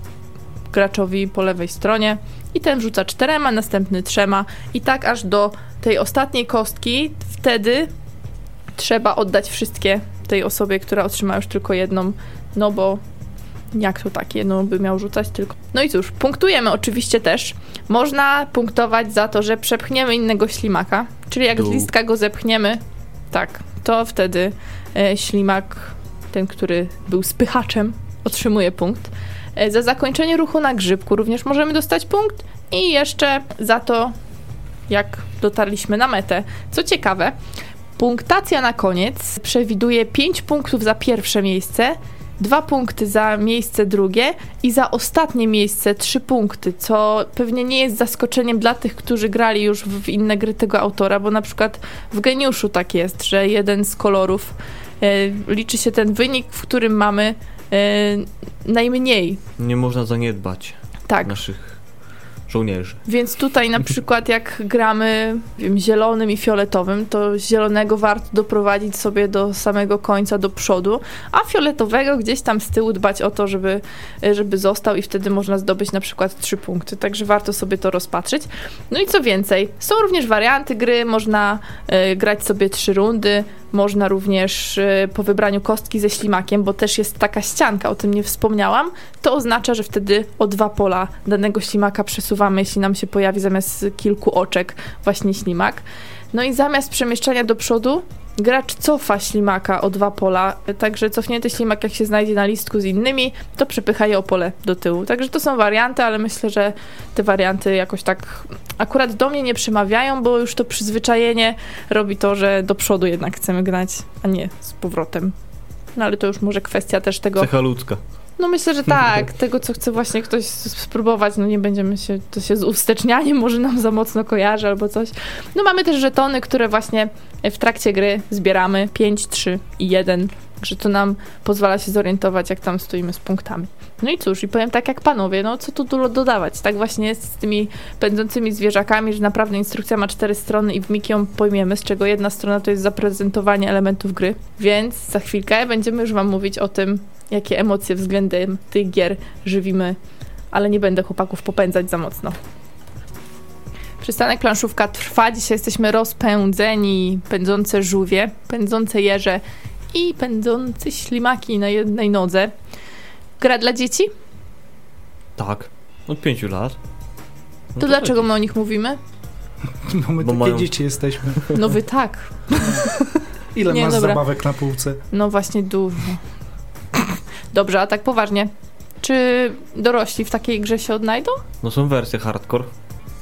Speaker 1: graczowi po lewej stronie i ten rzuca czterema, następny trzema i tak aż do tej ostatniej kostki. Wtedy trzeba oddać wszystkie tej osobie, która otrzyma już tylko jedną, no bo Jak to tak? Jedno by miał rzucać tylko. No i cóż, punktujemy oczywiście też. Można punktować za to, że przepchniemy innego ślimaka, czyli jak z listka go zepchniemy, tak, to wtedy e, ślimak, ten, który był spychaczem, otrzymuje punkt. E, za zakończenie ruchu na grzybku również możemy dostać punkt i jeszcze za to, jak dotarliśmy na metę. Co ciekawe, punktacja na koniec przewiduje 5 punktów za pierwsze miejsce, 2 punkty za miejsce drugie i za ostatnie miejsce 3 punkty, co pewnie nie jest zaskoczeniem dla tych, którzy grali już w inne gry tego autora, bo na przykład w Geniuszu tak jest, że jeden z kolorów e, liczy się ten wynik, w którym mamy e, najmniej.
Speaker 2: Nie można zaniedbać
Speaker 1: Tak.
Speaker 2: naszych żołnierzy.
Speaker 1: Więc tutaj na przykład jak gramy wiem, zielonym i fioletowym, to zielonego warto doprowadzić sobie do samego końca, do przodu, a fioletowego gdzieś tam z tyłu dbać o to, żeby, żeby został i wtedy można zdobyć na przykład trzy punkty. Także warto sobie to rozpatrzyć. No i co więcej, są również warianty gry, można e, grać sobie trzy rundy, można również e, po wybraniu kostki ze ślimakiem, bo też jest taka ścianka, o tym nie wspomniałam, to oznacza, że wtedy o dwa pola danego ślimaka przesuwamy, jeśli nam się pojawi zamiast kilku oczek właśnie ślimak. No i zamiast przemieszczania do przodu, gracz cofa ślimaka o dwa pola, także cofnięty ślimak jak się znajdzie na listku z innymi, to przepycha je o pole do tyłu. Także to są warianty, ale myślę, że te warianty jakoś tak akurat do mnie nie przemawiają, bo już to przyzwyczajenie robi to, że do przodu jednak chcemy grać, a nie z powrotem. No ale to już może kwestia też tego,
Speaker 2: Cecha ludzka.
Speaker 1: No myślę, że tak. [LAUGHS] Tego, co chce właśnie ktoś spróbować, no nie będziemy się, to się z uwstecznianiem może nam za mocno kojarzy albo coś. No mamy też żetony, które właśnie w trakcie gry zbieramy 5, 3 i 1, że to nam pozwala się zorientować, jak tam stoimy z punktami. No i cóż, i powiem tak jak panowie, no co tu dużo dodawać. Tak właśnie jest z tymi pędzącymi zwierzakami, że naprawdę instrukcja ma cztery strony i w mig ją pojmiemy, z czego jedna strona to jest zaprezentowanie elementów gry. Więc za chwilkę będziemy już wam mówić o tym, jakie emocje względem tych gier żywimy, ale nie będę chłopaków popędzać za mocno. Przystanek planszówka trwa. Dzisiaj jesteśmy rozpędzeni, pędzące żółwie, pędzące jeże i pędzące ślimaki na jednej nodze. Gra dla dzieci?
Speaker 2: Tak. Od pięciu lat. No
Speaker 1: To dlaczego my o nich mówimy? [LAUGHS]
Speaker 3: Bo my
Speaker 2: Bo
Speaker 3: takie
Speaker 2: mają-
Speaker 3: dzieci jesteśmy.
Speaker 1: No wy tak. [LAUGHS]
Speaker 3: Ile
Speaker 1: Nie,
Speaker 3: masz
Speaker 1: dobra.
Speaker 3: zabawek na półce?
Speaker 1: No właśnie dużo. Dobrze, a tak poważnie. Czy dorośli w takiej grze się odnajdą?
Speaker 2: No są wersje hardcore.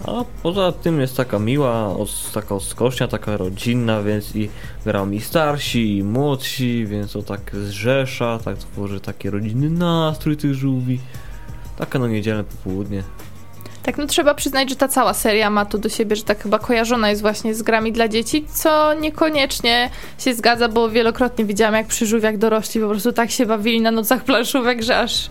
Speaker 2: A poza tym jest taka miła, os, taka odskocznia, taka rodzinna, więc i grają i starsi, i młodsi, więc to tak zrzesza, tak tworzy taki rodzinny nastrój tych żółwi. Taka no niedzielne popołudnie.
Speaker 1: Tak, no trzeba przyznać, że ta cała seria ma to do siebie, że tak chyba kojarzona jest właśnie z grami dla dzieci, co niekoniecznie się zgadza, bo wielokrotnie widziałam, jak przy żółwiach dorośli po prostu tak się bawili na nocach planszówek, [LAUGHS] że aż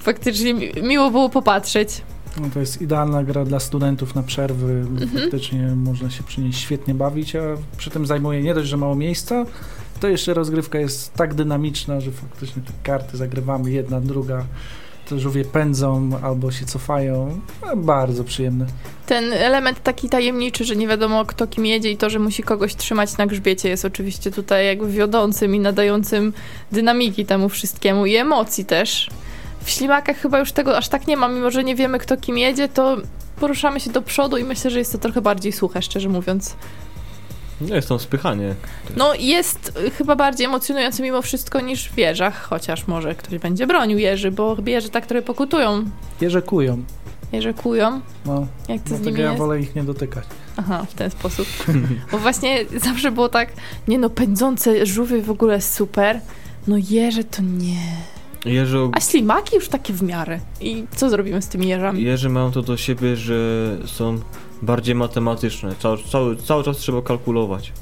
Speaker 1: faktycznie mi- miło było popatrzeć.
Speaker 3: No to jest idealna gra dla studentów na przerwy.
Speaker 1: Mhm.
Speaker 3: Faktycznie można się przy niej świetnie bawić, a przy tym zajmuje nie dość, że mało miejsca, to jeszcze rozgrywka jest tak dynamiczna, że faktycznie te karty zagrywamy jedna, druga. Żółwie pędzą albo się cofają. No, bardzo przyjemne.
Speaker 1: Ten element taki tajemniczy, że nie wiadomo kto kim jedzie i to, że musi kogoś trzymać na grzbiecie jest oczywiście tutaj jakby wiodącym i nadającym dynamiki temu wszystkiemu i emocji też. W ślimakach chyba już tego aż tak nie ma, mimo że nie wiemy kto kim jedzie, to poruszamy się do przodu i myślę, że jest to trochę bardziej suche, szczerze mówiąc.
Speaker 2: No jest tam spychanie.
Speaker 1: No jest y, chyba bardziej emocjonujące mimo wszystko niż w wieżach, chociaż może ktoś będzie bronił jeży, bo wieże tak trochę pokutują.
Speaker 3: Jeże kują.
Speaker 1: Jeże kują.
Speaker 3: No,
Speaker 1: Jak to z
Speaker 3: dlatego
Speaker 1: nimi
Speaker 3: ja
Speaker 1: jest?
Speaker 3: wolę ich nie dotykać.
Speaker 1: Aha, w ten sposób. Bo właśnie [LAUGHS] zawsze było tak, nie no, pędzące żółwie w ogóle super, no jeże to nie.
Speaker 2: Jerzy,
Speaker 1: A ślimaki już takie w miarę. I co zrobimy z tymi jeżami?
Speaker 2: Jerzy mają to do siebie, że są bardziej matematyczne. Cały, cały, cały czas trzeba kalkulować.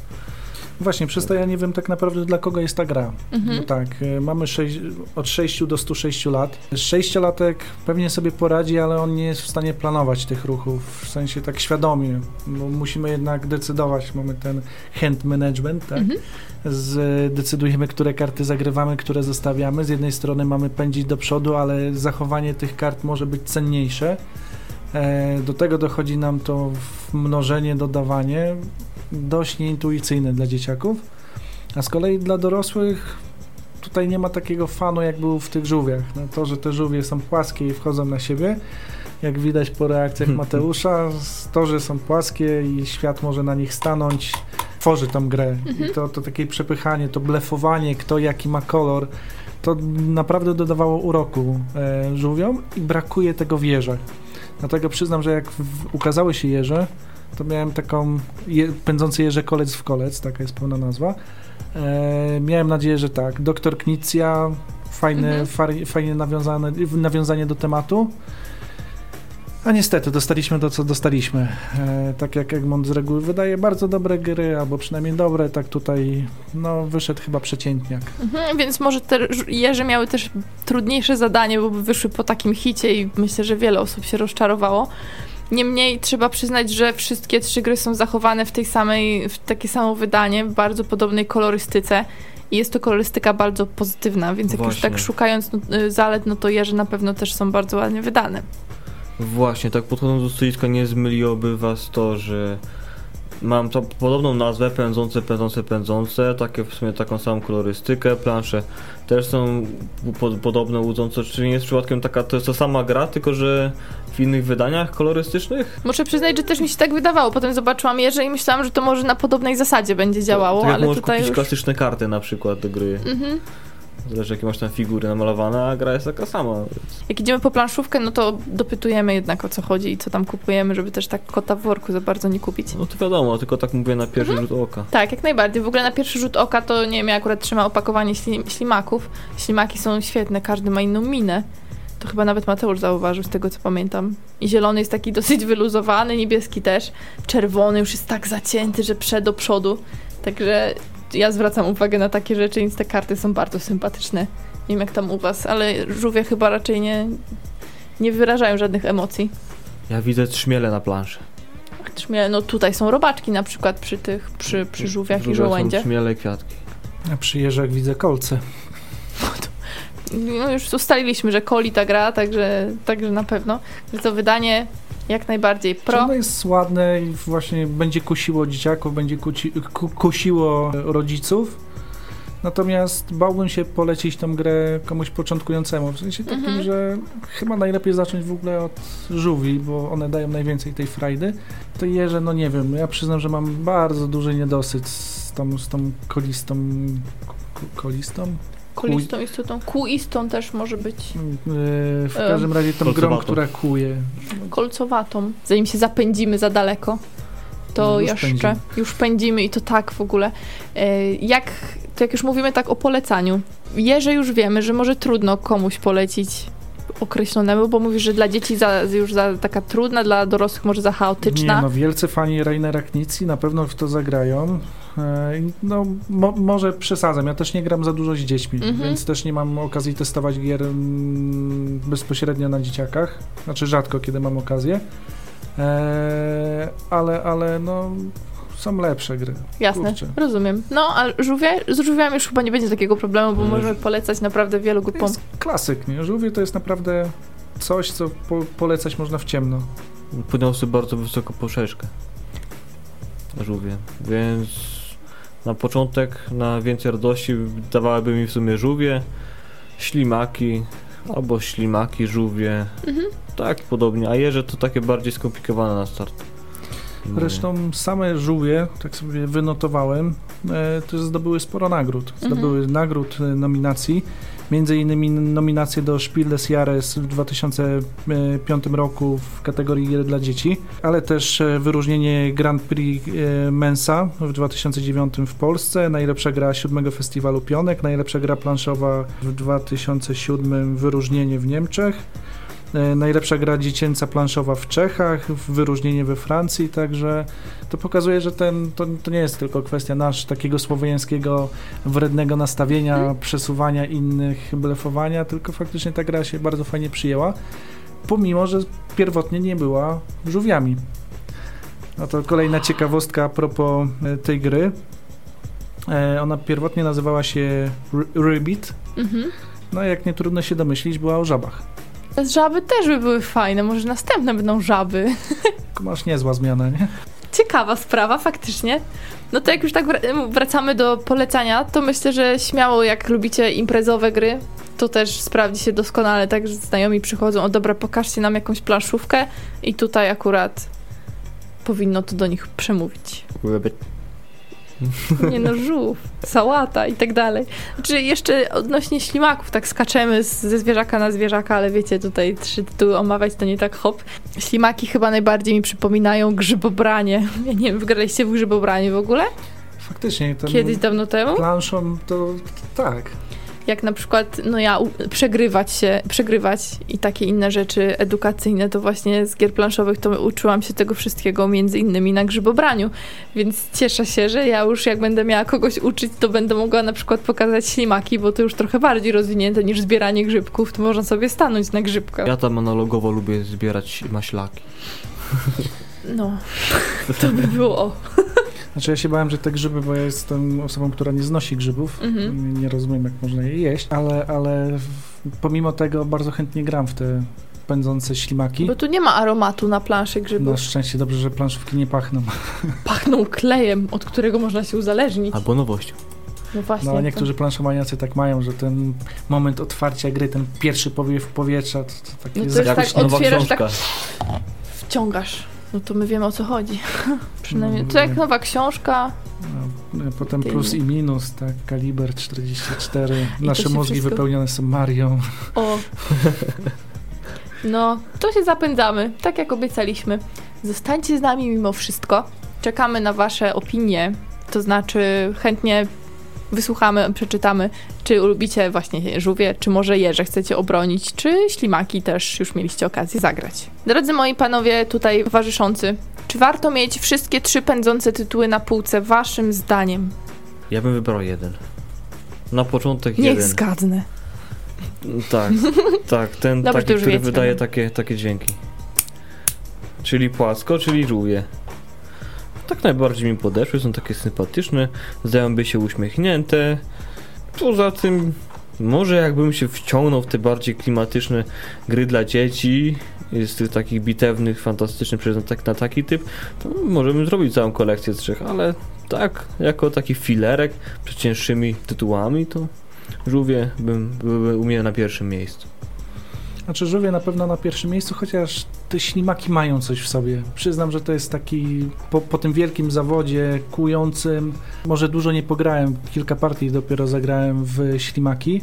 Speaker 3: Właśnie, przez to ja nie wiem tak naprawdę dla kogo jest ta gra.
Speaker 1: Mhm.
Speaker 3: No tak, y, mamy sześć, od 6 do 106 lat. Sześciolatek pewnie sobie poradzi, ale on nie jest w stanie planować tych ruchów, w sensie tak świadomie, bo musimy jednak decydować, mamy ten hand management, tak?
Speaker 1: Mhm.
Speaker 3: Z, decydujemy, które karty zagrywamy, które zostawiamy. Z jednej strony mamy pędzić do przodu, ale zachowanie tych kart może być cenniejsze. E, do tego dochodzi nam to mnożenie, dodawanie, dość nieintuicyjne dla dzieciaków. A z kolei dla dorosłych tutaj nie ma takiego fanu, jak był w tych żółwiach. No, to, że te żółwie są płaskie i wchodzą na siebie, jak widać po reakcjach Mateusza, to, że są płaskie i świat może na nich stanąć, tworzy tą grę. I to, to takie przepychanie, to blefowanie, kto jaki ma kolor, to naprawdę dodawało uroku e, żółwiom i brakuje tego w jeżach. Dlatego przyznam, że jak w, ukazały się jeże, to miałem taką je, pędzący jeże kolec w kolec, taka jest pełna nazwa. E, miałem nadzieję, że tak. Doktor Knicja, fajne,
Speaker 1: Mhm.
Speaker 3: far, nawiązane, nawiązanie do tematu. A niestety, dostaliśmy to, co dostaliśmy. E, tak jak Egmont z reguły wydaje bardzo dobre gry, albo przynajmniej dobre, tak tutaj no, wyszedł chyba przeciętniak.
Speaker 1: Mhm, więc może te jeże miały też trudniejsze zadanie, bo wyszły po takim hicie i myślę, że wiele osób się rozczarowało. Niemniej trzeba przyznać, że wszystkie trzy gry są zachowane w tej samej, w takie samo wydanie, w bardzo podobnej kolorystyce. I jest to kolorystyka bardzo pozytywna, więc jak już
Speaker 2: Właśnie.
Speaker 1: tak szukając no, y, zalet, no to jeże na pewno też są bardzo ładnie wydane.
Speaker 2: Właśnie, tak podchodząc do stoiska nie zmyliłoby was to, że mam to podobną nazwę, pędzące, pędzące, pędzące, takie w sumie taką samą kolorystykę, plansze też są po, podobne, łudzące, czyli nie jest przypadkiem taka, to jest ta sama gra, tylko że w innych wydaniach kolorystycznych?
Speaker 1: Muszę przyznać, że też mi się tak wydawało. Potem zobaczyłam jeże i myślałam, że to może na podobnej zasadzie będzie działało,
Speaker 2: tak jak
Speaker 1: ale
Speaker 2: możesz
Speaker 1: tutaj
Speaker 2: kupić
Speaker 1: już...
Speaker 2: klasyczne karty na przykład do gry,
Speaker 1: Mhm.
Speaker 2: Zależy jakie masz tam figury namalowane, a gra jest taka sama.
Speaker 1: Jak idziemy po planszówkę, no to dopytujemy jednak o co chodzi i co tam kupujemy, żeby też tak kota w worku za bardzo nie kupić.
Speaker 2: No to wiadomo, tylko tak mówię na pierwszy
Speaker 1: Mhm.
Speaker 2: rzut oka.
Speaker 1: Tak, jak najbardziej. W ogóle na pierwszy rzut oka to nie wiem, ja akurat trzyma opakowanie śli ślimaków. Ślimaki są świetne, każdy ma inną minę. To chyba nawet Mateusz zauważył, z tego co pamiętam. I zielony jest taki [LAUGHS] dosyć wyluzowany, niebieski też. Czerwony już jest tak zacięty, że przed do przodu. Także ja zwracam uwagę na takie rzeczy, więc te karty są bardzo sympatyczne. Nie wiem jak tam u was, ale żółwie chyba raczej nie, nie wyrażają żadnych emocji.
Speaker 2: Ja widzę trzmiele na planszy.
Speaker 1: Trzmiele, No tutaj są robaczki na przykład przy tych, przy, przy żółwiach i
Speaker 2: Żółwiach
Speaker 1: żołędziach.
Speaker 2: Są trzmiele i kwiatki.
Speaker 3: A przy jeżach widzę kolce.
Speaker 1: No już ustaliliśmy, że Koli ta gra, także, także na pewno. To wydanie jak najbardziej pro.
Speaker 3: Ono jest ładne i właśnie będzie kusiło dzieciaków, będzie kuci, ku, kusiło rodziców. Natomiast bałbym się polecić tą grę komuś początkującemu. W sensie takim,
Speaker 1: Mhm.
Speaker 3: że chyba najlepiej zacząć w ogóle od żółwi, bo one dają najwięcej tej frajdy. To jeże, no nie wiem, ja przyznam, że mam bardzo duży niedosyt z tą, z tą kolistą. ko- Kolistą?
Speaker 1: Kolistą istotą. Kuistą też może być.
Speaker 3: Yy, w każdym razie tą grą, która kuje.
Speaker 1: Kolcowatą. Zanim się zapędzimy za daleko, to
Speaker 3: No, już
Speaker 1: jeszcze
Speaker 3: pędzimy.
Speaker 1: już pędzimy i to tak w ogóle. E, Jak, to jak już mówimy tak o polecaniu. Jeże już wiemy, że może trudno komuś polecić określonemu, bo mówisz, że dla dzieci za, już za taka trudna, dla dorosłych może za chaotyczna.
Speaker 3: Nie, no wielcy fani Rainera Knicji na pewno w to zagrają. E, No, mo, może przesadzam, ja też nie gram za dużo z dziećmi,
Speaker 1: Mhm.
Speaker 3: więc też nie mam okazji testować gier mm, bezpośrednio na dzieciakach. Znaczy rzadko, kiedy mam okazję. E, ale, ale no, są lepsze gry.
Speaker 1: Jasne,
Speaker 3: Kurczę.
Speaker 1: rozumiem. No, a żółwie, z żółwiami już chyba nie będzie takiego problemu, bo
Speaker 2: No,
Speaker 1: możemy polecać naprawdę wielu
Speaker 3: To
Speaker 1: grupom.
Speaker 3: jest klasyk, nie? Żółwie to jest naprawdę coś, co po, polecać można w ciemno.
Speaker 2: Podniosły bardzo wysoko poprzeczkę. Żółwie. Więc na początek, na więcej radości dawałyby mi w sumie żółwie, ślimaki, albo ślimaki, żółwie.
Speaker 1: Mhm.
Speaker 2: Tak, podobnie. A jeże to takie bardziej skomplikowane na start.
Speaker 3: Zresztą same żółwie, tak sobie wynotowałem, e, to zdobyły sporo nagród.
Speaker 1: Mhm.
Speaker 3: Zdobyły nagród, e, nominacji. Między innymi nominacje do Spiel des Jahres w 2005 roku w kategorii gier dla dzieci, ale też e, wyróżnienie Grand Prix e, Mensa w 2009 w Polsce, najlepsza gra siódmego festiwalu Pionek, najlepsza gra planszowa w 2007 wyróżnienie w Niemczech. E, Najlepsza gra dziecięca planszowa w Czechach, wyróżnienie we Francji, także to pokazuje, że ten, to, to nie jest tylko kwestia nasz takiego słowiańskiego wrednego nastawienia,
Speaker 1: Mhm.
Speaker 3: przesuwania innych, blefowania, tylko faktycznie ta gra się bardzo fajnie przyjęła, pomimo, że pierwotnie nie była żółwiami. No to kolejna ciekawostka a propos e, tej gry. E, Ona pierwotnie nazywała się Ribbit,
Speaker 1: Mhm.
Speaker 3: no jak nie trudno się domyślić, była o żabach.
Speaker 1: Żaby też by były fajne, może następne będą żaby. [LAUGHS]
Speaker 3: Masz niezła zmiana, nie?
Speaker 1: ciekawa sprawa, faktycznie. No to jak już tak wr- wracamy do polecania, to myślę, że śmiało jak lubicie imprezowe gry, to też sprawdzi się doskonale, tak, że znajomi przychodzą, o dobra, pokażcie nam jakąś planszówkę i tutaj akurat powinno to do nich przemówić. Nie no, żółw, sałata i tak dalej. Czy jeszcze odnośnie ślimaków, tak skaczemy z, ze zwierzaka na zwierzaka, ale wiecie, tutaj trzy tytuły omawiać to nie tak hop. Ślimaki chyba najbardziej mi przypominają grzybobranie. Ja nie wiem, wygraliście w grzybobranie w ogóle?
Speaker 3: Faktycznie,
Speaker 1: Kiedyś dawno temu?
Speaker 3: planszą to tak.
Speaker 1: Jak na przykład, no ja, przegrywać się, przegrywać i takie inne rzeczy edukacyjne, to właśnie z gier planszowych to uczyłam się tego wszystkiego między innymi na grzybobraniu, więc cieszę się, że ja już jak będę miała kogoś uczyć, to będę mogła na przykład pokazać ślimaki, bo to już trochę bardziej rozwinięte niż zbieranie grzybków, to można sobie stanąć na grzybkach.
Speaker 2: Ja tam analogowo lubię zbierać maślaki.
Speaker 1: No, to by było.
Speaker 3: Znaczy ja się bałem, że te grzyby, bo ja jestem osobą, która nie znosi grzybów,
Speaker 1: Mhm.
Speaker 3: nie, nie rozumiem jak można je jeść, ale, ale pomimo tego bardzo chętnie gram w te pędzące ślimaki.
Speaker 1: Bo tu nie ma aromatu na planszy
Speaker 3: Na
Speaker 1: grzybów.
Speaker 3: szczęście dobrze, że planszówki nie pachną. [LAUGHS]
Speaker 1: Pachną klejem, od którego można się uzależnić.
Speaker 2: Albo nowością.
Speaker 1: No właśnie.
Speaker 3: No a
Speaker 1: to-
Speaker 3: niektórzy planszowaniacy tak mają, że ten moment otwarcia gry, ten pierwszy powiew powietrza, to, to takie
Speaker 1: No to jest tak, otwierasz
Speaker 2: książka.
Speaker 1: tak wciągasz. No to my wiemy o co chodzi. [LAUGHS] Przynajmniej.
Speaker 3: No,
Speaker 1: To jak nowa książka.
Speaker 3: no, potem
Speaker 1: Ty-
Speaker 3: plus i minus, tak, kaliber 44.
Speaker 1: I
Speaker 3: Nasze mózgi
Speaker 1: wszystko-
Speaker 3: wypełnione są Marią.
Speaker 1: O. No, to się zapędzamy, tak jak obiecaliśmy. Zostańcie z nami mimo wszystko. Czekamy na Wasze opinie. To znaczy, chętnie wysłuchamy, przeczytamy, czy lubicie właśnie żółwie, czy może je, że chcecie obronić, czy ślimaki też już mieliście okazję zagrać. Drodzy moi panowie tutaj towarzyszący, czy warto mieć wszystkie trzy pędzące tytuły na półce, waszym zdaniem?
Speaker 2: Ja bym wybrał jeden. Na początek
Speaker 1: Niech
Speaker 2: jeden.
Speaker 1: zgadnę.
Speaker 2: Tak, [LAUGHS] tak, ten
Speaker 1: Dobrze,
Speaker 2: taki, który
Speaker 1: wiecie,
Speaker 2: wydaje
Speaker 1: no.
Speaker 2: takie, takie dźwięki. Czyli płasko, czyli żółwie. Tak najbardziej mi podeszły, są takie sympatyczne, zdają się uśmiechnięte. Poza tym, może jakbym się wciągnął w te bardziej klimatyczne gry dla dzieci, z tych takich bitewnych, fantastycznych, przez tak, na taki typ, to możemy zrobić całą kolekcję z trzech, ale tak, jako taki filerek przed cięższymi tytułami, to żółwie bym, były u mnie na pierwszym miejscu.
Speaker 3: Znaczy żółwie na pewno na pierwszym miejscu, chociaż te ślimaki mają coś w sobie. Przyznam, że to jest taki, po, po tym wielkim zawodzie kłującym, może dużo nie pograłem, kilka partii dopiero zagrałem w ślimaki,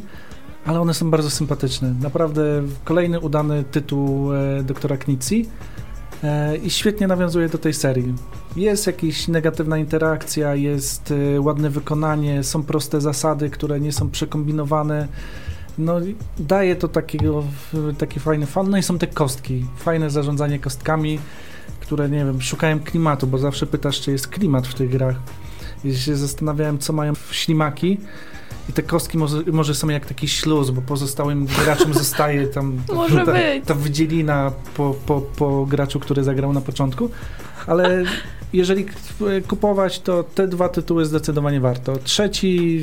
Speaker 3: ale one są bardzo sympatyczne. Naprawdę kolejny udany tytuł e, doktora Knicji e, i świetnie nawiązuje do tej serii. Jest jakaś negatywna interakcja, jest e, ładne wykonanie, są proste zasady, które nie są przekombinowane. No, daje to takiego, taki fajny fan. No i są te kostki, fajne zarządzanie kostkami, które, nie wiem, szukałem klimatu, bo zawsze pytasz, czy jest klimat w tych grach. I się zastanawiałem, co mają ślimaki i te kostki może, może są jak taki śluz, bo pozostałym graczom [LAUGHS] zostaje tam
Speaker 1: Może
Speaker 3: ta,
Speaker 1: być.
Speaker 3: ta wydzielina po, po, po graczu, który zagrał na początku, ale jeżeli kupować, to te dwa tytuły zdecydowanie warto. Trzeci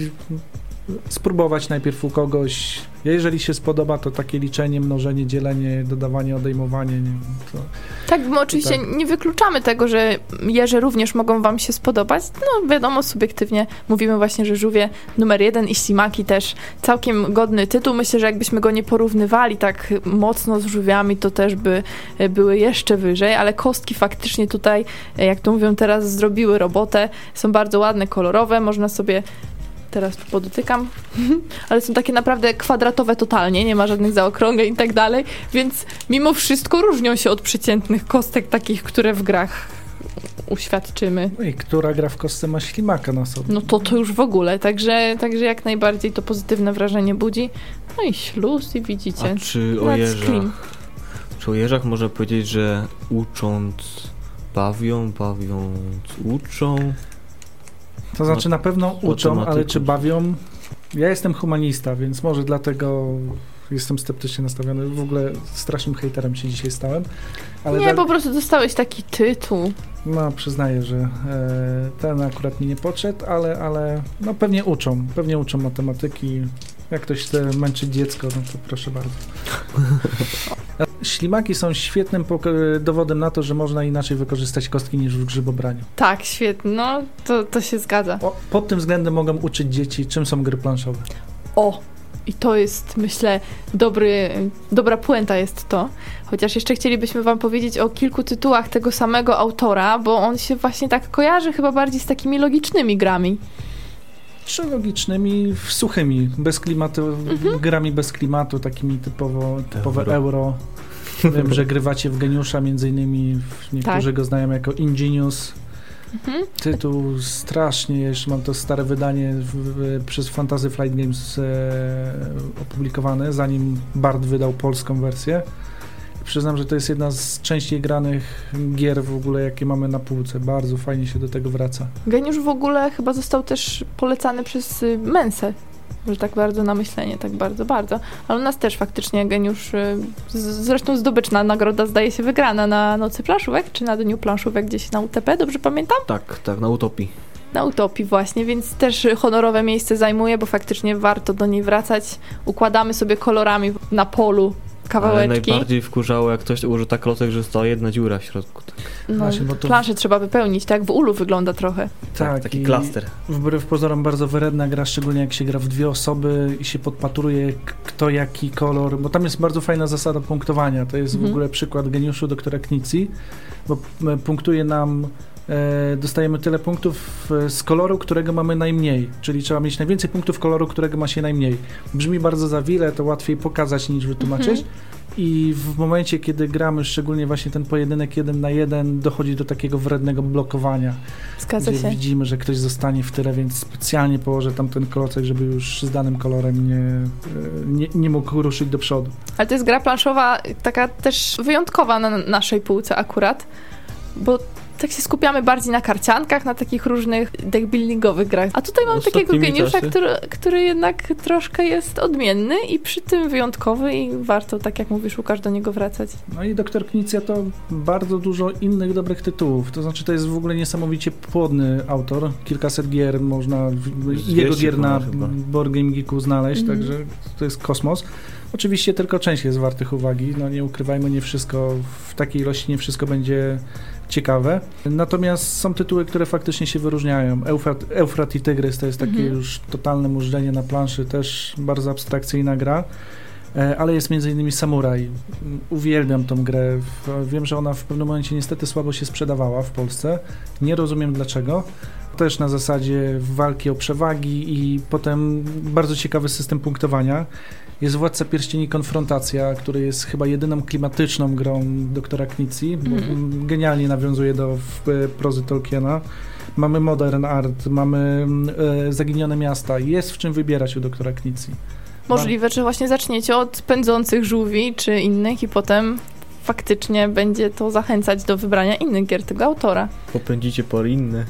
Speaker 3: spróbować najpierw u kogoś. Jeżeli się spodoba, to takie liczenie, mnożenie, dzielenie, dodawanie, odejmowanie. Nie to...
Speaker 1: Tak, my oczywiście
Speaker 3: Tak.
Speaker 1: nie wykluczamy tego, że jeże również mogą wam się spodobać. No wiadomo, subiektywnie mówimy właśnie, że żółwie numer jeden i ślimaki też całkiem godny tytuł. Myślę, że jakbyśmy go nie porównywali tak mocno z żółwiami, to też by e, były jeszcze wyżej, ale kostki faktycznie tutaj, e, jak to mówią teraz, zrobiły robotę. Są bardzo ładne, kolorowe, można sobie teraz tu podotykam, [LAUGHS] ale są takie naprawdę kwadratowe totalnie, nie ma żadnych zaokrągleń i tak dalej, więc mimo wszystko różnią się od przeciętnych kostek takich, które w grach uświadczymy.
Speaker 3: No i która gra w kostce ma ślimaka na sobie?
Speaker 1: No to to już w ogóle, także, także jak najbardziej to pozytywne wrażenie budzi. No i śluz i widzicie.
Speaker 2: A czy o jeżach? Czy o jeżach można powiedzieć, że ucząc bawią, bawiąc uczą?
Speaker 3: To znaczy na pewno uczą, ale czy bawią? Ja jestem humanista, więc może dlatego jestem sceptycznie nastawiony. W ogóle strasznym hejterem się dzisiaj stałem. Ale
Speaker 1: Nie,
Speaker 3: da-
Speaker 1: po prostu dostałeś taki tytuł.
Speaker 3: No, przyznaję, że e, ten akurat mi nie podszedł, ale, ale no pewnie uczą. Pewnie uczą matematyki. Jak ktoś chce męczyć dziecko, no to proszę bardzo. [LAUGHS] Ślimaki są świetnym dowodem na to, że można inaczej wykorzystać kostki niż w grzybobraniu.
Speaker 1: Tak, świetnie. No, to, to się zgadza.
Speaker 3: O, pod tym względem mogą uczyć dzieci, czym są gry planszowe.
Speaker 1: O! I to jest, myślę, dobry, dobra puenta jest to. Chociaż jeszcze chcielibyśmy Wam powiedzieć o kilku tytułach tego samego autora, bo on się właśnie tak kojarzy chyba bardziej z takimi logicznymi grami.
Speaker 3: Czy logicznymi, suchymi, bez klimatu,
Speaker 1: Mhm.
Speaker 3: grami bez klimatu, takimi typowo, typowe
Speaker 2: Euro.
Speaker 3: euro. [LAUGHS] Wiem, że grywacie w Geniusza, między innymi niektórzy
Speaker 1: Tak.
Speaker 3: go znają jako Ingenius.
Speaker 1: Mhm.
Speaker 3: Tytuł strasznie, jeszcze mam to stare wydanie w, w, przez Fantasy Flight Games e, opublikowane, zanim Bard wydał polską wersję. Przyznam, że to jest jedna z częściej granych gier w ogóle, jakie mamy na półce. Bardzo fajnie się do tego wraca.
Speaker 1: Geniusz w ogóle chyba został też polecany przez y, Mensę. Że tak bardzo na myślenie, tak bardzo, bardzo. Ale u nas też faktycznie geniusz, y, zresztą zdobyczna nagroda zdaje się wygrana na Nocy Planszówek, czy na Dniu Planszówek gdzieś na UTP, dobrze pamiętam?
Speaker 2: Tak, tak, na utopii.
Speaker 1: Na Utopii właśnie, więc też honorowe miejsce zajmuje, bo faktycznie warto do niej wracać. Układamy sobie kolorami na polu
Speaker 2: Ale
Speaker 1: kawałeczki.
Speaker 2: najbardziej wkurzało, jak ktoś użył tak klocek, że została jedna dziura w środku. Tak,
Speaker 1: No,
Speaker 3: Właśnie, bo to-
Speaker 1: planszę trzeba wypełnić, tak w ulu wygląda trochę.
Speaker 2: tak, taki
Speaker 3: i
Speaker 2: klaster.
Speaker 3: Wbrew pozorom bardzo wyredna gra, szczególnie jak się gra w dwie osoby i się podpatruje kto jaki kolor, bo tam jest bardzo fajna zasada punktowania. To jest w
Speaker 1: Mhm.
Speaker 3: ogóle przykład geniuszu doktora Knicji, bo punktuje nam, dostajemy tyle punktów e, z koloru, którego mamy najmniej, czyli trzeba mieć najwięcej punktów koloru, którego ma się najmniej. Brzmi bardzo zawile, to łatwiej pokazać niż wytłumaczyć.
Speaker 1: Mhm.
Speaker 3: I w momencie, kiedy gramy, szczególnie właśnie ten pojedynek jeden na jeden, dochodzi do takiego wrednego blokowania
Speaker 1: Zgadza
Speaker 3: gdzie
Speaker 1: się.
Speaker 3: widzimy, że ktoś zostanie w tyle, więc specjalnie położę tam ten klocek, żeby już z danym kolorem nie, e, nie, nie mógł ruszyć do przodu.
Speaker 1: Ale to jest gra planszowa taka też wyjątkowa na naszej półce akurat, bo tak się skupiamy bardziej na karciankach, na takich różnych deckbuildingowych grach. A tutaj takiego
Speaker 2: Ostatnimi
Speaker 1: geniusza,
Speaker 2: czasy.
Speaker 1: który, który jednak troszkę jest odmienny i przy tym wyjątkowy i warto, tak jak mówisz, Łukasz, do niego wracać.
Speaker 3: No i Doktor Knicja to bardzo dużo innych dobrych tytułów. To znaczy, to jest w ogóle niesamowicie płodny autor. Kilkaset gier można, jego
Speaker 2: 200
Speaker 3: gier na. Board Game Geeku znaleźć,
Speaker 1: Mhm.
Speaker 3: także to jest kosmos. Oczywiście tylko część jest wartych uwagi, no nie ukrywajmy, nie wszystko, w takiej ilości nie wszystko będzie ciekawe. Natomiast są tytuły, które faktycznie się wyróżniają. Eufrat, Eufrat i Tygrys to jest takie
Speaker 1: Mhm.
Speaker 3: już totalne mużdżenie na planszy, też bardzo abstrakcyjna gra. E, Ale jest między innymi Samuraj. Uwielbiam tą grę. Wiem, że ona w pewnym momencie niestety słabo się sprzedawała w Polsce. Nie rozumiem dlaczego. Też na zasadzie walki o przewagi i potem bardzo ciekawy system punktowania. Jest Władca Pierścieni Konfrontacja, który jest chyba jedyną klimatyczną grą doktora Knicji, bo
Speaker 1: Mhm.
Speaker 3: genialnie nawiązuje do w, e, prozy Tolkiena. Mamy modern art, mamy mm, e, zaginione miasta. Jest w czym wybierać u doktora Knicji.
Speaker 1: Możliwe, że właśnie zaczniecie od pędzących żółwi czy innych i potem faktycznie będzie to zachęcać do wybrania innych gier tego autora.
Speaker 2: Popędzicie por inne.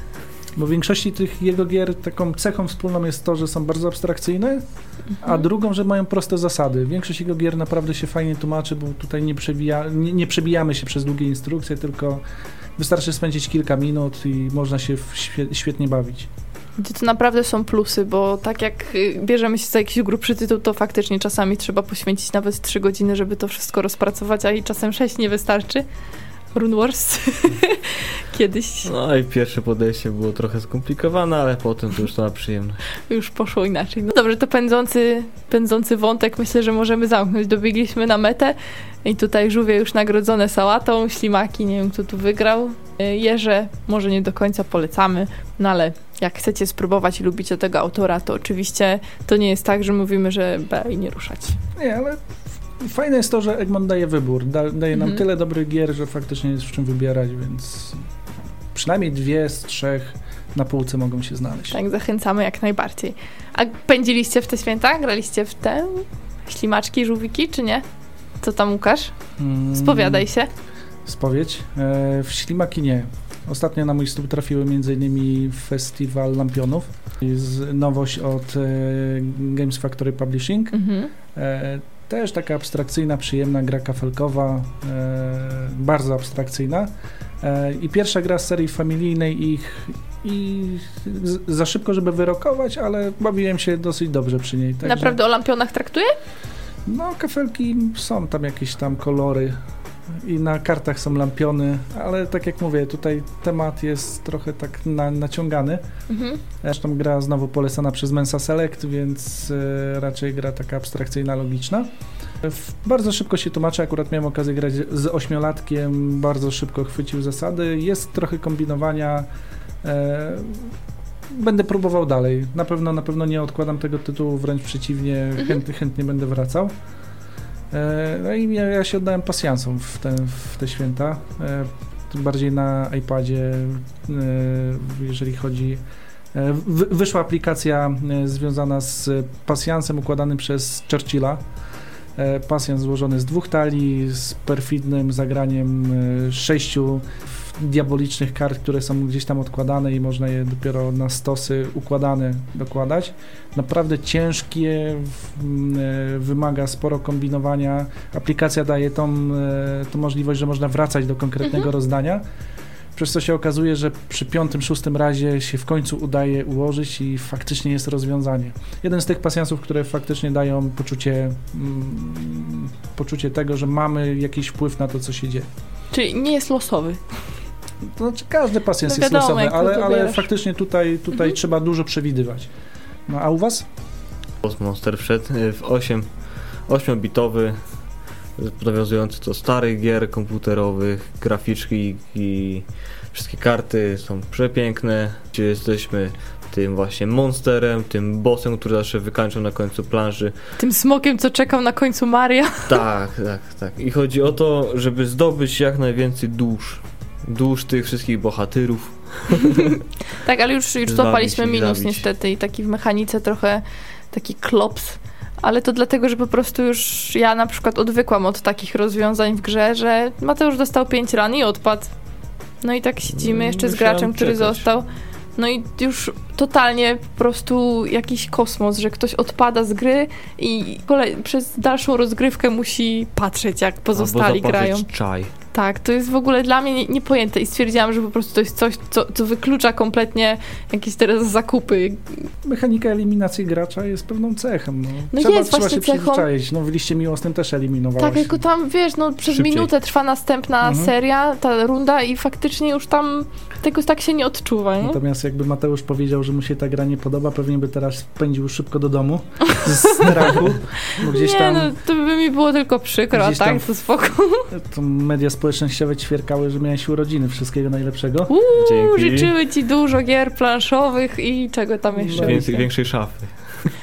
Speaker 3: Bo w większości tych jego gier taką cechą wspólną jest to, że są bardzo abstrakcyjne, a
Speaker 1: Mhm.
Speaker 3: drugą, że mają proste zasady. Większość jego gier naprawdę się fajnie tłumaczy, bo tutaj nie, przebija, nie, nie przebijamy się przez długie instrukcje, tylko wystarczy spędzić kilka minut i można się świetnie bawić.
Speaker 1: Gdzie to naprawdę są plusy, bo tak jak y, bierzemy się za jakiś grubszy tytuł, to faktycznie czasami trzeba poświęcić nawet 3 godziny, żeby to wszystko rozpracować, a i czasem 6 nie wystarczy. Rune Wars [LAUGHS] kiedyś
Speaker 2: No i pierwsze podejście było trochę skomplikowane, ale potem to już to na przyjemność.
Speaker 1: już poszło inaczej. No dobrze, to pędzący, pędzący wątek myślę, że możemy zamknąć. Dobiegliśmy na metę i tutaj żółwie już nagrodzone sałatą, ślimaki, nie wiem kto tu wygrał. Y, Jeże może nie do końca polecamy, no ale jak chcecie spróbować i lubicie tego autora, to oczywiście to nie jest tak, że mówimy, że B i nie ruszać.
Speaker 3: Nie, ale fajne jest to, że Egmont daje wybór. Da, daje nam
Speaker 1: Mhm.
Speaker 3: tyle dobrych gier, że faktycznie jest w czym wybierać, więc przynajmniej dwie z trzech na półce mogą się znaleźć.
Speaker 1: Tak, zachęcamy jak najbardziej. A pędziliście w te święta? Graliście w te ślimaczki, żółwiki, czy nie? Co tam Łukasz?
Speaker 3: Mm,
Speaker 1: Spowiadaj się.
Speaker 3: Spowiedź. E, w Ślimaki nie. Ostatnio na mój stół trafiły m.in. Festiwal Lampionów. Jest nowość od e, Games Factory Publishing.
Speaker 1: Mhm.
Speaker 3: E, też taka abstrakcyjna, przyjemna gra kafelkowa, e, bardzo abstrakcyjna. E, I pierwsza gra z serii familijnej ich i z, za szybko, żeby wyrokować, ale bawiłem się dosyć dobrze przy niej. Także,
Speaker 1: Naprawdę o lampionach traktuje?
Speaker 3: No, kafelki są tam jakieś tam kolory i na kartach są lampiony, ale tak jak mówię, tutaj temat jest trochę tak na, naciągany.
Speaker 1: Mhm.
Speaker 3: Zresztą gra znowu polecana przez Mensa Select, więc e, raczej gra taka abstrakcyjna, logiczna. Bardzo szybko się tłumaczy, akurat miałem okazję grać z ośmiolatkiem, bardzo szybko chwycił zasady. Jest trochę kombinowania. E, będę próbował dalej. Na pewno, na pewno nie odkładam tego tytułu, wręcz przeciwnie,
Speaker 1: Mhm.
Speaker 3: chętnie, chętnie będę wracał. E, No i ja, się oddałem pasjansom w te, w te święta. E, Tym bardziej na iPadzie, e, jeżeli chodzi. wy- Wyszła aplikacja związana z pasjansem układanym przez Churchilla. Pasjans złożony z dwóch talii, z perfidnym zagraniem sześciu diabolicznych kart, które są gdzieś tam odkładane i można je dopiero na stosy układane dokładać. Naprawdę ciężkie, w- m, e, wymaga sporo kombinowania. Aplikacja daje tą, e, tą możliwość, że można wracać do konkretnego
Speaker 1: Mhm.
Speaker 3: rozdania. Przez co się okazuje, że przy piątym, szóstym razie się w końcu udaje ułożyć i faktycznie jest rozwiązanie. Jeden z tych pasjansów, które faktycznie dają poczucie, mm, poczucie tego, że mamy jakiś wpływ na to, co się dzieje.
Speaker 1: Czyli nie jest losowy.
Speaker 3: To znaczy każdy pasjans
Speaker 1: No
Speaker 3: jest
Speaker 1: wiadomo,
Speaker 3: losowy,
Speaker 1: jak to
Speaker 3: ale, ale faktycznie tutaj, tutaj
Speaker 1: Mhm.
Speaker 3: trzeba dużo przewidywać. No a u was?
Speaker 2: Monster wszedł y, w 8, 8-bitowy, nawiązujący do starych gier komputerowych, graficzki i wszystkie karty są przepiękne. Gdzie jesteśmy tym właśnie monsterem, tym bossem, który zawsze wykańczał na końcu planży.
Speaker 1: Tym smokiem, co czekał na końcu Maria.
Speaker 2: Tak, tak, tak. I chodzi o to, żeby zdobyć jak najwięcej dusz. Dusz tych wszystkich bohaterów. [LAUGHS]
Speaker 1: Tak, ale już, już złapaliśmy minus
Speaker 2: zabić.
Speaker 1: niestety i taki w mechanice trochę taki klops. Ale to dlatego, że po prostu już ja na przykład odwykłam od takich rozwiązań w grze, że Mateusz dostał 5 ran i odpadł. No i tak siedzimy jeszcze z graczem, który
Speaker 2: czekać.
Speaker 1: został. No i już totalnie po prostu jakiś kosmos, że ktoś odpada z gry i kolej, przez dalszą rozgrywkę musi patrzeć, jak pozostali
Speaker 2: Albo
Speaker 1: grają.
Speaker 2: czaj.
Speaker 1: Tak, to jest w ogóle dla mnie nie- niepojęte i stwierdziłam, że po prostu to jest coś, co, co wyklucza kompletnie jakieś teraz zakupy.
Speaker 3: Mechanika eliminacji gracza jest pewną cechą. No,
Speaker 1: No
Speaker 3: trzeba,
Speaker 1: jest
Speaker 3: trzeba
Speaker 1: właśnie
Speaker 3: się
Speaker 1: cechą.
Speaker 3: przyzwyczaić. No w liście miłosnym też eliminowałeś.
Speaker 1: Tak, tylko tam, wiesz, no przez
Speaker 2: Szybciej.
Speaker 1: minutę trwa następna
Speaker 3: Mhm.
Speaker 1: seria, ta runda i faktycznie już tam tego tak się nie odczuwa, nie?
Speaker 3: Natomiast jakby Mateusz powiedział, że mu się ta gra nie podoba, pewnie by teraz pędził szybko do domu [LAUGHS] z strachu, bo gdzieś
Speaker 1: nie,
Speaker 3: tam
Speaker 1: no to by mi było tylko przykro, a tak,
Speaker 3: tam-
Speaker 1: to spoko. [LAUGHS]
Speaker 3: to media społecznościowe ćwierkały, że miałeś urodziny. Wszystkiego najlepszego.
Speaker 1: Uuu,
Speaker 2: Dzięki.
Speaker 1: życzyły ci dużo gier planszowych i czego tam jeszcze.
Speaker 3: No
Speaker 1: będzie.
Speaker 2: Więcej, większej szafy.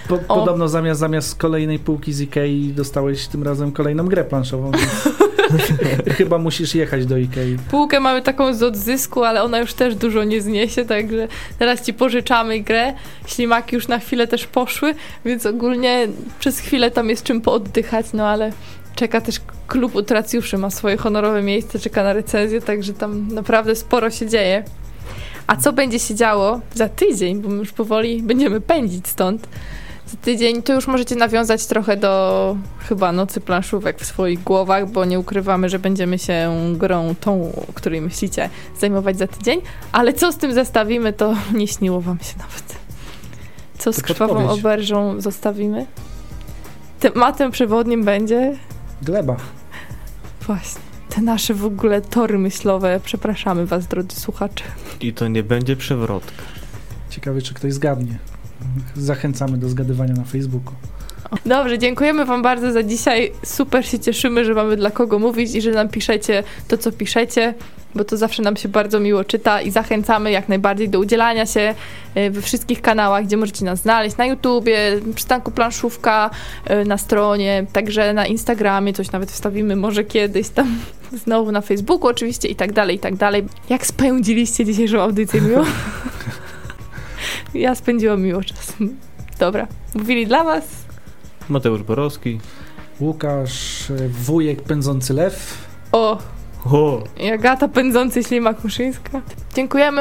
Speaker 3: Po, podobno zamiast, zamiast kolejnej półki z Ikei dostałeś tym razem kolejną grę planszową, więc [LAUGHS] [LAUGHS] chyba musisz jechać do Ikei.
Speaker 1: Półkę mamy taką z odzysku, ale ona już też dużo nie zniesie, także teraz ci pożyczamy grę. Ślimaki już na chwilę też poszły, więc ogólnie przez chwilę tam jest czym pooddychać, no ale czeka też klub utracjuszy, ma swoje honorowe miejsce, czeka na recenzję, także tam naprawdę sporo się dzieje. A co będzie się działo za tydzień, bo my już powoli będziemy pędzić stąd. Za tydzień to już możecie nawiązać trochę do chyba nocy planszówek w swoich głowach, bo nie ukrywamy, że będziemy się grą tą, o której myślicie, zajmować za tydzień. Ale co z tym zestawimy, to [LAUGHS] nie śniło wam się nawet. Co z krwawą oberżą zostawimy? Tematem przewodnim będzie
Speaker 3: Gleba.
Speaker 1: właśnie te nasze w ogóle tory myślowe. Przepraszamy was, drodzy słuchacze.
Speaker 2: I to nie będzie przewrotka.
Speaker 3: Ciekawe, czy ktoś zgadnie. Zachęcamy do zgadywania na Facebooku.
Speaker 1: Dobrze, dziękujemy Wam bardzo za dzisiaj. Super się cieszymy, że mamy dla kogo mówić i że nam piszecie to, co piszecie, bo to zawsze nam się bardzo miło czyta i zachęcamy jak najbardziej do udzielania się e, we wszystkich kanałach, gdzie możecie nas znaleźć. Na YouTubie, przystanku planszówka, e, na stronie, także na Instagramie coś nawet wstawimy może kiedyś tam. [LAUGHS] Znowu na Facebooku oczywiście i tak dalej, i tak dalej. Jak spędziliście dzisiejszą audycję miło? [LAUGHS] [LAUGHS] ja spędziłam miło czas. Dobra, mówili dla Was
Speaker 2: Mateusz Borowski.
Speaker 3: Łukasz, e, wujek pędzący lew.
Speaker 1: O,
Speaker 2: O!
Speaker 1: i Agata Pędzący Ślimak Muszyńska. Dziękujemy.